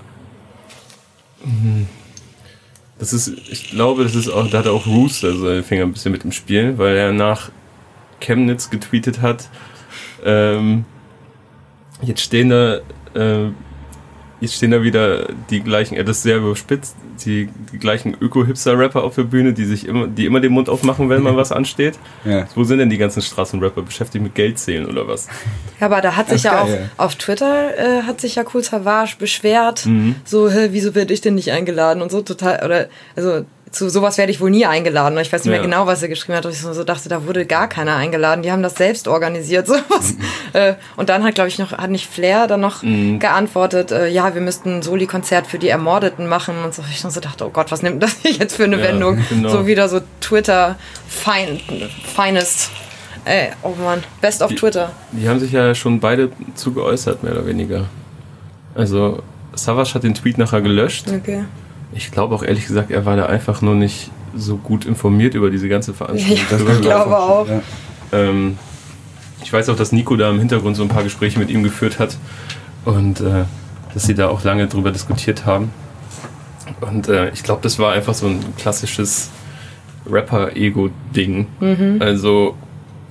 Speaker 2: hm, das ist, ich glaube, das ist auch, da hat auch Rooster seine Finger ein bisschen mit im Spiel, weil er nach Chemnitz getweetet hat, ähm, jetzt stehen da äh, jetzt stehen da wieder die gleichen, er das sehr überspitzt, die, die gleichen Öko-Hipster-Rapper auf der Bühne, die sich immer, die immer den Mund aufmachen, wenn mal was ansteht.
Speaker 4: Ja.
Speaker 2: Wo sind denn die ganzen Straßenrapper? Beschäftigt mit Geld zählen oder was?
Speaker 3: Ja, aber da hat sich ja
Speaker 4: ist
Speaker 3: auch
Speaker 4: geil,
Speaker 3: auf Twitter äh, hat sich ja Cool Savage beschwert,
Speaker 2: Mhm.
Speaker 3: so, hä, wieso werde ich denn nicht eingeladen und so total, oder, also zu sowas werde ich wohl nie eingeladen. Ich weiß nicht mehr
Speaker 2: Ja.
Speaker 3: genau, was er geschrieben hat. Und ich so dachte, da wurde gar keiner eingeladen. Die haben das selbst organisiert. Sowas. Äh, und dann hat, glaube ich, noch, hat nicht Flair dann noch
Speaker 2: Mhm.
Speaker 3: geantwortet, äh, ja, wir müssten ein Soli-Konzert für die Ermordeten machen und so. Ich so dachte, oh Gott, was nimmt das jetzt für eine
Speaker 2: Ja,
Speaker 3: Wendung?
Speaker 2: genau.
Speaker 3: So wieder so Twitter fein, finest. Ey, oh Mann, best of
Speaker 2: Die-
Speaker 3: Twitter.
Speaker 2: Die haben sich ja schon beide zu geäußert, mehr oder weniger. Also, Savage hat den Tweet nachher gelöscht.
Speaker 3: Okay.
Speaker 2: Ich glaube auch ehrlich gesagt, er war da einfach nur nicht so gut informiert über diese ganze Veranstaltung.
Speaker 3: Ja, ich glaube auch.
Speaker 4: Ja.
Speaker 2: Ähm, ich weiß auch, dass Nico da im Hintergrund so ein paar Gespräche mit ihm geführt hat und äh, dass sie da auch lange drüber diskutiert haben. Und äh, ich glaube, das war einfach so ein klassisches Rapper-Ego-Ding. Also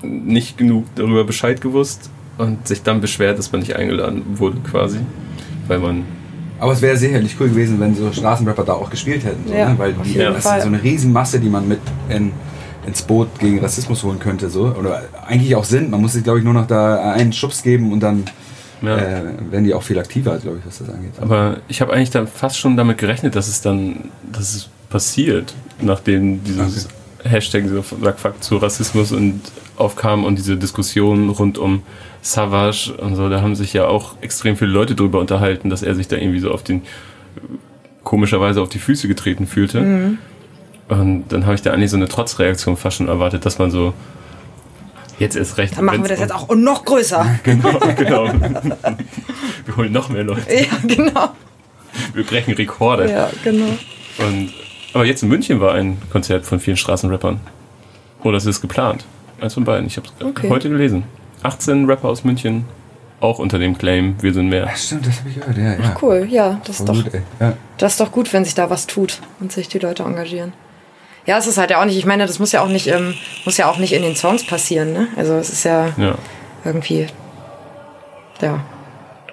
Speaker 2: nicht genug darüber Bescheid gewusst und sich dann beschwert, dass man nicht eingeladen wurde quasi. Weil man
Speaker 4: Aber es wäre sicherlich cool gewesen, wenn so Straßenrapper da auch gespielt hätten. So,
Speaker 3: Ja,
Speaker 4: ne? Weil die, das ist so eine Riesenmasse, die man mit in, ins Boot gegen Rassismus holen könnte. So. Oder eigentlich auch sind. Man muss sich, glaube ich, nur noch da einen Schubs geben und dann
Speaker 2: ja,
Speaker 4: äh, werden die auch viel aktiver, glaube ich, was das angeht.
Speaker 2: Aber ich habe eigentlich da fast schon damit gerechnet, dass es dann, dass es passiert, nachdem dieses Hashtag so Fuck, Fuck zu Rassismus und aufkam und diese Diskussion rund um Savage und so, da haben sich ja auch extrem viele Leute drüber unterhalten, dass er sich da irgendwie so auf den komischerweise auf die Füße getreten fühlte.
Speaker 3: Mhm.
Speaker 2: Und dann habe ich da eigentlich so eine Trotzreaktion fast schon erwartet, dass man so jetzt erst recht.
Speaker 3: Dann machen wir das jetzt auch und noch größer.
Speaker 2: Genau, genau. Wir holen noch mehr Leute.
Speaker 3: ja, genau.
Speaker 2: Wir brechen Rekorde.
Speaker 3: Ja, genau.
Speaker 2: Und, aber jetzt in München war ein Konzert von vielen Straßenrappern. Oder es ist geplant. Eins von beiden. Ich habe es
Speaker 3: Okay.
Speaker 2: heute gelesen. 18 Rapper aus München, auch unter dem Claim, wir sind mehr.
Speaker 4: Ja, stimmt, das habe ich gehört. Ja, ja.
Speaker 3: Cool, ja, das ist, doch,
Speaker 4: gut. Ja.
Speaker 3: das ist doch gut, wenn sich da was tut und sich die Leute engagieren. Ja, es ist halt ja auch nicht, ich meine, das muss ja auch nicht, ähm, muss ja auch nicht in den Songs passieren, ne? Also es ist ja
Speaker 2: Ja.
Speaker 3: irgendwie, ja,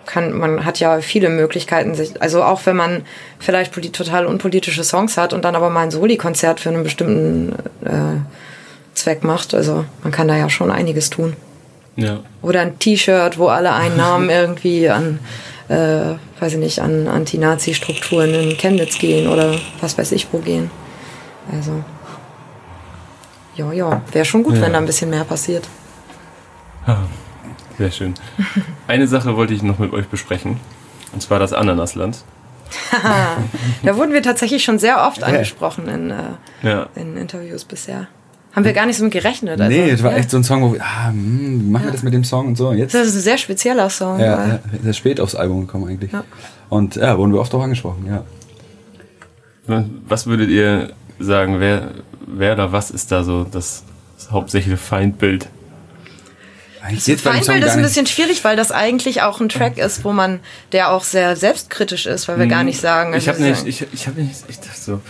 Speaker 3: kann, man hat ja viele Möglichkeiten, sich, also auch wenn man vielleicht total unpolitische Songs hat und dann aber mal ein Soli-Konzert für einen bestimmten äh, Zweck macht, also man kann da ja schon einiges tun.
Speaker 2: ja.
Speaker 3: Oder ein T-Shirt, wo alle Einnahmen irgendwie an, äh, weiß ich nicht, an Anti-Nazi-Strukturen in Chemnitz gehen oder was weiß ich wo gehen. Also, ja, ja, wäre schon gut,
Speaker 2: Ja.
Speaker 3: wenn da ein bisschen mehr passiert.
Speaker 2: Sehr schön. Eine Sache wollte ich noch mit euch besprechen. Und zwar das Ananasland.
Speaker 3: Da wurden wir tatsächlich schon sehr oft angesprochen in, äh,
Speaker 2: Ja.
Speaker 3: in Interviews bisher. Haben wir gar nicht so mit gerechnet. Also,
Speaker 4: nee, es war
Speaker 3: ja.
Speaker 4: echt so ein Song, wo wir, ah, hm, wie machen wir das mit dem Song und so. Und jetzt
Speaker 3: Das ist ein sehr spezieller Song.
Speaker 4: ja,
Speaker 3: weil-
Speaker 4: ja, sehr spät aufs Album gekommen eigentlich.
Speaker 3: Ja.
Speaker 4: Und ja, wurden wir oft auch angesprochen, ja.
Speaker 2: Was würdet ihr sagen, wer, wer oder was ist da so das, das hauptsächliche Feindbild?
Speaker 4: Eigentlich Song
Speaker 3: Feindbild ist ein bisschen schwierig, weil das eigentlich auch ein Track ist, wo man, der auch sehr selbstkritisch ist, weil wir gar nicht sagen.
Speaker 2: Mhm. Ich
Speaker 3: also
Speaker 2: habe nicht, ich, ich habe nicht, ich dachte so,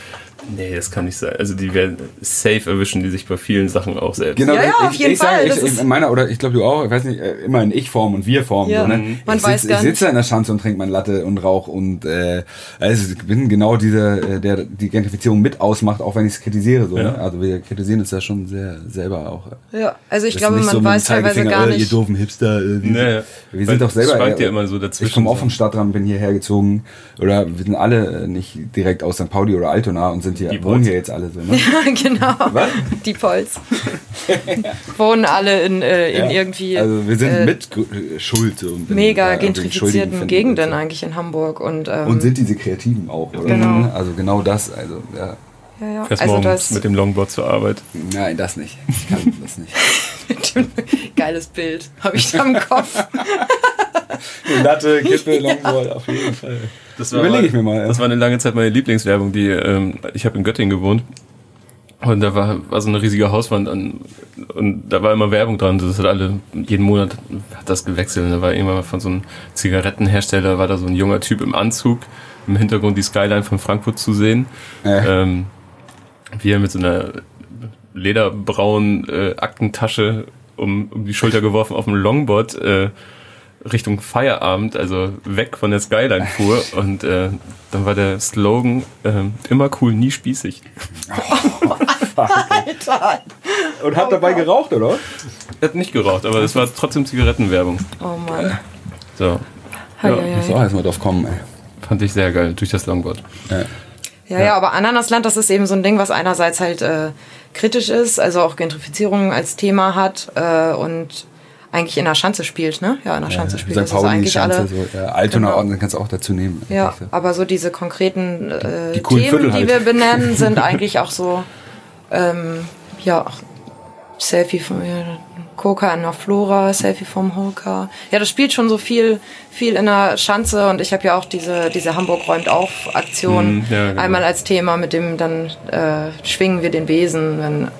Speaker 2: nee, das kann nicht sein. Also die werden safe erwischen, die sich bei vielen Sachen auch selbst.
Speaker 4: Genau,
Speaker 3: Ja, ja,
Speaker 4: ich,
Speaker 3: auf jeden
Speaker 4: ich sage,
Speaker 3: Fall,
Speaker 4: ich,
Speaker 3: das ist-
Speaker 4: in meiner, oder ich glaube du auch, ich weiß nicht, äh, immer in Ich-Form und Wir-Form.
Speaker 3: Ja,
Speaker 4: so, ne?
Speaker 3: mhm. man
Speaker 4: ich
Speaker 3: weiß
Speaker 4: sitz, ich sitze in der Schanze und trinke mein Latte und rauch und äh, also ich bin genau dieser, äh, der die Gentrifizierung mit ausmacht, auch wenn ich es kritisiere. So,
Speaker 2: Ja.
Speaker 4: ne? Also wir kritisieren es ja schon sehr selber auch.
Speaker 3: Ja, also ich glaube,
Speaker 4: nicht
Speaker 3: man
Speaker 4: so
Speaker 3: weiß teilweise gar
Speaker 4: äh, Ihr
Speaker 3: nicht.
Speaker 4: doofen Hipster. Äh, wir,
Speaker 2: Naja,
Speaker 4: wir
Speaker 2: weil
Speaker 4: sind doch selber.
Speaker 2: schwankt
Speaker 4: äh,
Speaker 2: ja immer so dazwischen
Speaker 4: Ich komme auch vom Stadtrand, bin hierher gezogen. Oder wir sind alle nicht direkt aus St. Pauli oder Altona und sind
Speaker 2: Die
Speaker 4: wohnen
Speaker 2: Bolz.
Speaker 4: hier jetzt alle so. Ne?
Speaker 3: genau.
Speaker 4: Was?
Speaker 3: Die Polz. Wohnen alle in, äh, in
Speaker 4: Ja.
Speaker 3: irgendwie
Speaker 4: Also wir sind
Speaker 3: äh,
Speaker 4: mit äh, schuld. So, und
Speaker 3: mega
Speaker 4: äh,
Speaker 3: gentrifizierten Gegenden
Speaker 4: so.
Speaker 3: eigentlich in Hamburg. Und, ähm,
Speaker 4: Und sind diese Kreativen auch, oder?
Speaker 3: Genau.
Speaker 4: Also genau das, also ja.
Speaker 3: ja, ja.
Speaker 2: Fährst
Speaker 3: Also
Speaker 2: morgens
Speaker 3: das
Speaker 2: mit dem Longboard zur Arbeit.
Speaker 4: Nein, das nicht. Ich kann das nicht.
Speaker 3: geiles Bild habe ich da im Kopf.
Speaker 4: Latte, Kippe, Longboard, auf jeden Fall.
Speaker 2: Das
Speaker 4: Überlege ich mir mal.
Speaker 2: Das war eine lange Zeit meine Lieblingswerbung, die ähm, ich habe in Göttingen gewohnt. Und da war, war so eine riesige Hauswand an, und da war immer Werbung dran. Das hat alle, jeden Monat hat das gewechselt. Und da war irgendwann mal von so einem Zigarettenhersteller, war da so ein junger Typ im Anzug, im Hintergrund die Skyline von Frankfurt zu sehen.
Speaker 4: Ja.
Speaker 2: Ähm, wie er mit so einer lederbraunen äh, Aktentasche um, um die Schulter geworfen auf dem Longboard äh, Richtung Feierabend, also weg von der Skyline fuhr. Und äh, dann war der Slogan äh, immer cool, nie spießig.
Speaker 4: Alter! Und hat oh dabei Gott. geraucht, oder?
Speaker 2: Er hat nicht geraucht, aber es war trotzdem Zigarettenwerbung.
Speaker 3: Oh Mann.
Speaker 2: So.
Speaker 4: Ja, muss auch erstmal drauf kommen, ey.
Speaker 2: Fand ich sehr geil, durch das Longboard.
Speaker 3: Ja. Ja, ja, aber Ananasland, das ist eben so ein Ding, was einerseits halt äh, kritisch ist, also auch Gentrifizierung als Thema hat äh, und eigentlich in der Schanze spielt, ne? Ja, in der Schanze ja, spielt.
Speaker 4: St. Pauli, eigentlich Schanze, alle, so, ja, Altona genau. Orden kannst du auch dazu nehmen.
Speaker 3: Ja, aber so diese konkreten äh, die Themen, halt. die wir benennen, sind eigentlich auch so, ähm, ja, Selfie von ja, Coca in der Flora, Selfie vom Holker. Ja, das spielt schon so viel, viel in der Schanze und ich habe ja auch diese, diese Hamburg räumt auf Aktion mm, ja, genau. einmal als Thema, mit dem dann äh, schwingen wir den Besen, wenn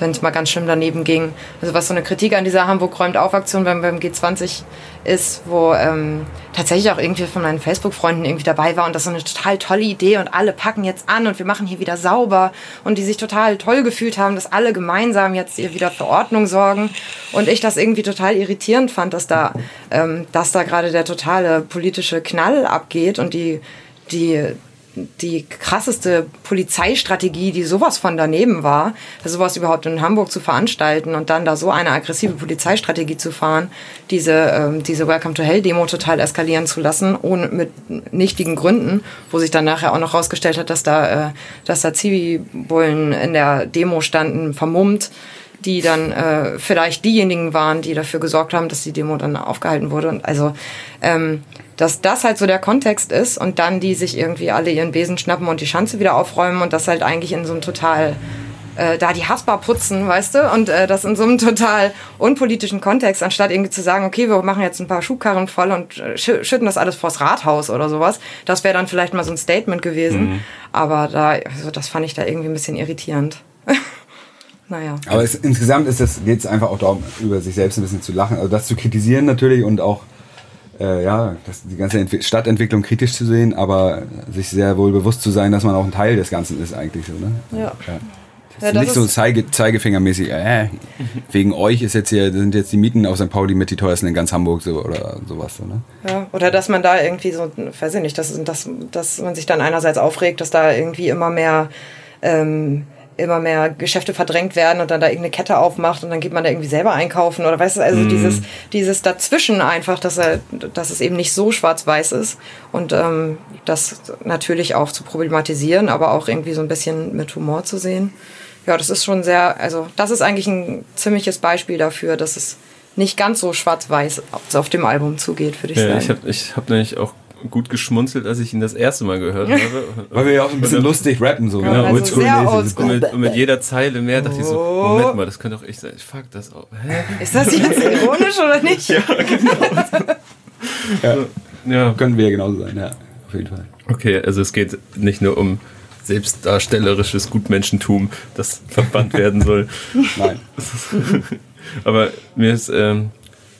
Speaker 3: wenn es mal ganz schlimm daneben ging. Also was so eine Kritik an dieser Hamburg räumt auf Aktion beim, beim G20 ist, wo ähm, tatsächlich auch irgendwie von meinen Facebook-Freunden irgendwie dabei war und das so eine total tolle Idee und alle packen jetzt an und wir machen hier wieder sauber und die sich total toll gefühlt haben, dass alle gemeinsam jetzt hier wieder für Ordnung sorgen und ich das irgendwie total irritierend fand, dass da, ähm, da gerade der totale politische Knall abgeht und die die die krasseste Polizeistrategie, die sowas von daneben war, sowas überhaupt in Hamburg zu veranstalten und dann da so eine aggressive Polizeistrategie zu fahren, diese, ähm, diese Welcome to Hell Demo total eskalieren zu lassen, ohne mit nichtigen Gründen, wo sich dann nachher auch noch rausgestellt hat, dass da, äh, da Zivi-Bullen in der Demo standen, vermummt die dann äh, vielleicht diejenigen waren, die dafür gesorgt haben, dass die Demo dann aufgehalten wurde. Und also ähm, dass das halt so der Kontext ist und dann die sich irgendwie alle ihren Besen schnappen und die Schanze wieder aufräumen und das halt eigentlich in so einem total äh, da die Haspa putzen, weißt du, und äh, das in so einem total unpolitischen Kontext, anstatt irgendwie zu sagen, okay, wir machen jetzt ein paar Schubkarren voll und äh, schütten das alles vors Rathaus oder sowas. Das wäre dann vielleicht mal so ein Statement gewesen. Mhm. Aber da, also das fand ich da irgendwie ein bisschen irritierend. naja.
Speaker 4: Aber es, insgesamt ist geht es einfach auch darum, über sich selbst ein bisschen zu lachen, also das zu kritisieren natürlich und auch äh, ja, das, die ganze Entwi Stadtentwicklung kritisch zu sehen, aber sich sehr wohl bewusst zu sein, dass man auch ein Teil des Ganzen ist eigentlich so. Ne?
Speaker 3: Ja. ja.
Speaker 4: Das ja, nicht so Zeige, Zeigefingermäßig, äh, wegen euch ist jetzt hier, sind jetzt die Mieten auf St. Pauli mit die teuersten in ganz Hamburg so oder sowas. So, ne?
Speaker 3: Ja, oder dass man da irgendwie so, weiß ich nicht, dass, dass, dass man sich dann einerseits aufregt, dass da irgendwie immer mehr ähm, immer mehr Geschäfte verdrängt werden und dann da irgendeine Kette aufmacht und dann geht man da irgendwie selber einkaufen oder weißt du, also mm. dieses, dieses Dazwischen einfach, dass, er, dass es eben nicht so schwarz-weiß ist und ähm, das natürlich auch zu problematisieren, aber auch irgendwie so ein bisschen mit Humor zu sehen. Ja, das ist schon sehr, also das ist eigentlich ein ziemliches Beispiel dafür, dass es nicht ganz so schwarz-weiß auf dem Album zugeht, würde ich ja, sagen.
Speaker 2: Ich habe ich hab nämlich auch gut geschmunzelt, als ich ihn das erste Mal gehört habe.
Speaker 4: Weil wir ja auch ein bisschen lustig rappen, so.
Speaker 3: Genau, also sehr
Speaker 2: und, mit, und mit jeder Zeile mehr dachte ich so, oh. Moment mal, das könnte doch echt sein. Fuck, das auch. Hä?
Speaker 3: Ist das jetzt ironisch oder nicht?
Speaker 2: ja, genau.
Speaker 4: ja. ja. Können wir ja genauso sein, ja. Auf jeden Fall.
Speaker 2: Okay, also es geht nicht nur um selbstdarstellerisches Gutmenschentum, das verbannt werden soll.
Speaker 4: Nein.
Speaker 2: Aber mir ist ähm,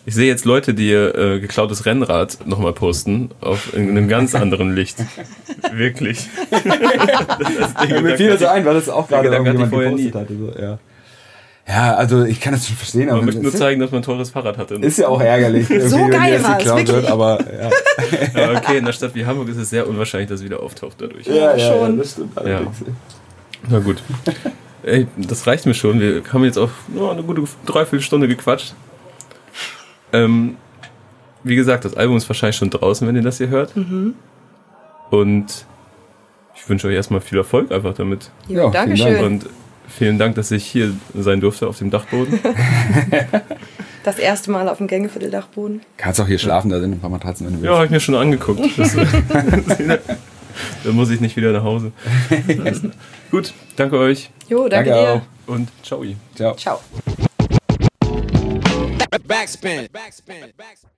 Speaker 2: ich sehe jetzt Leute, die ihr äh, geklautes Rennrad nochmal posten, auf in einem ganz anderen Licht. Wirklich.
Speaker 4: das ja, mir fiel das so ein, weil das auch gerade irgendjemand gepostet nie. hatte. So, ja. ja, also ich kann das schon verstehen.
Speaker 2: Aber man möchte nur zeigen, dass man ein teures Fahrrad hatte.
Speaker 4: Ist ja auch ärgerlich,
Speaker 3: so geil war es, wird,
Speaker 4: aber ja.
Speaker 2: ja. Okay, in einer Stadt wie Hamburg ist es sehr unwahrscheinlich, dass es wieder auftaucht dadurch.
Speaker 4: Ja, ja, ja schon. das stimmt.
Speaker 2: Ja. Na gut. Ey, das reicht mir schon. Wir haben jetzt auch oh, eine gute Dreiviertelstunde gequatscht. Ähm, wie gesagt, das Album ist wahrscheinlich schon draußen, wenn ihr das hier hört.
Speaker 3: Mhm.
Speaker 2: Und ich wünsche euch erstmal viel Erfolg einfach damit.
Speaker 3: Ja, danke schön.
Speaker 2: Und vielen Dank, dass ich hier sein durfte auf dem Dachboden.
Speaker 3: das erste Mal auf dem Gängeviertel-Dachboden.
Speaker 4: Kannst auch hier schlafen, da sind ein paar Matratzen, wenn du
Speaker 2: willst. Ja, habe ich mir schon angeguckt. da muss ich nicht wieder nach Hause. Gut, danke euch.
Speaker 3: Jo, danke, danke dir. Auch.
Speaker 2: Und ciao.
Speaker 4: Ciao.
Speaker 3: Ciao. Backspin. Backspin. Backspin.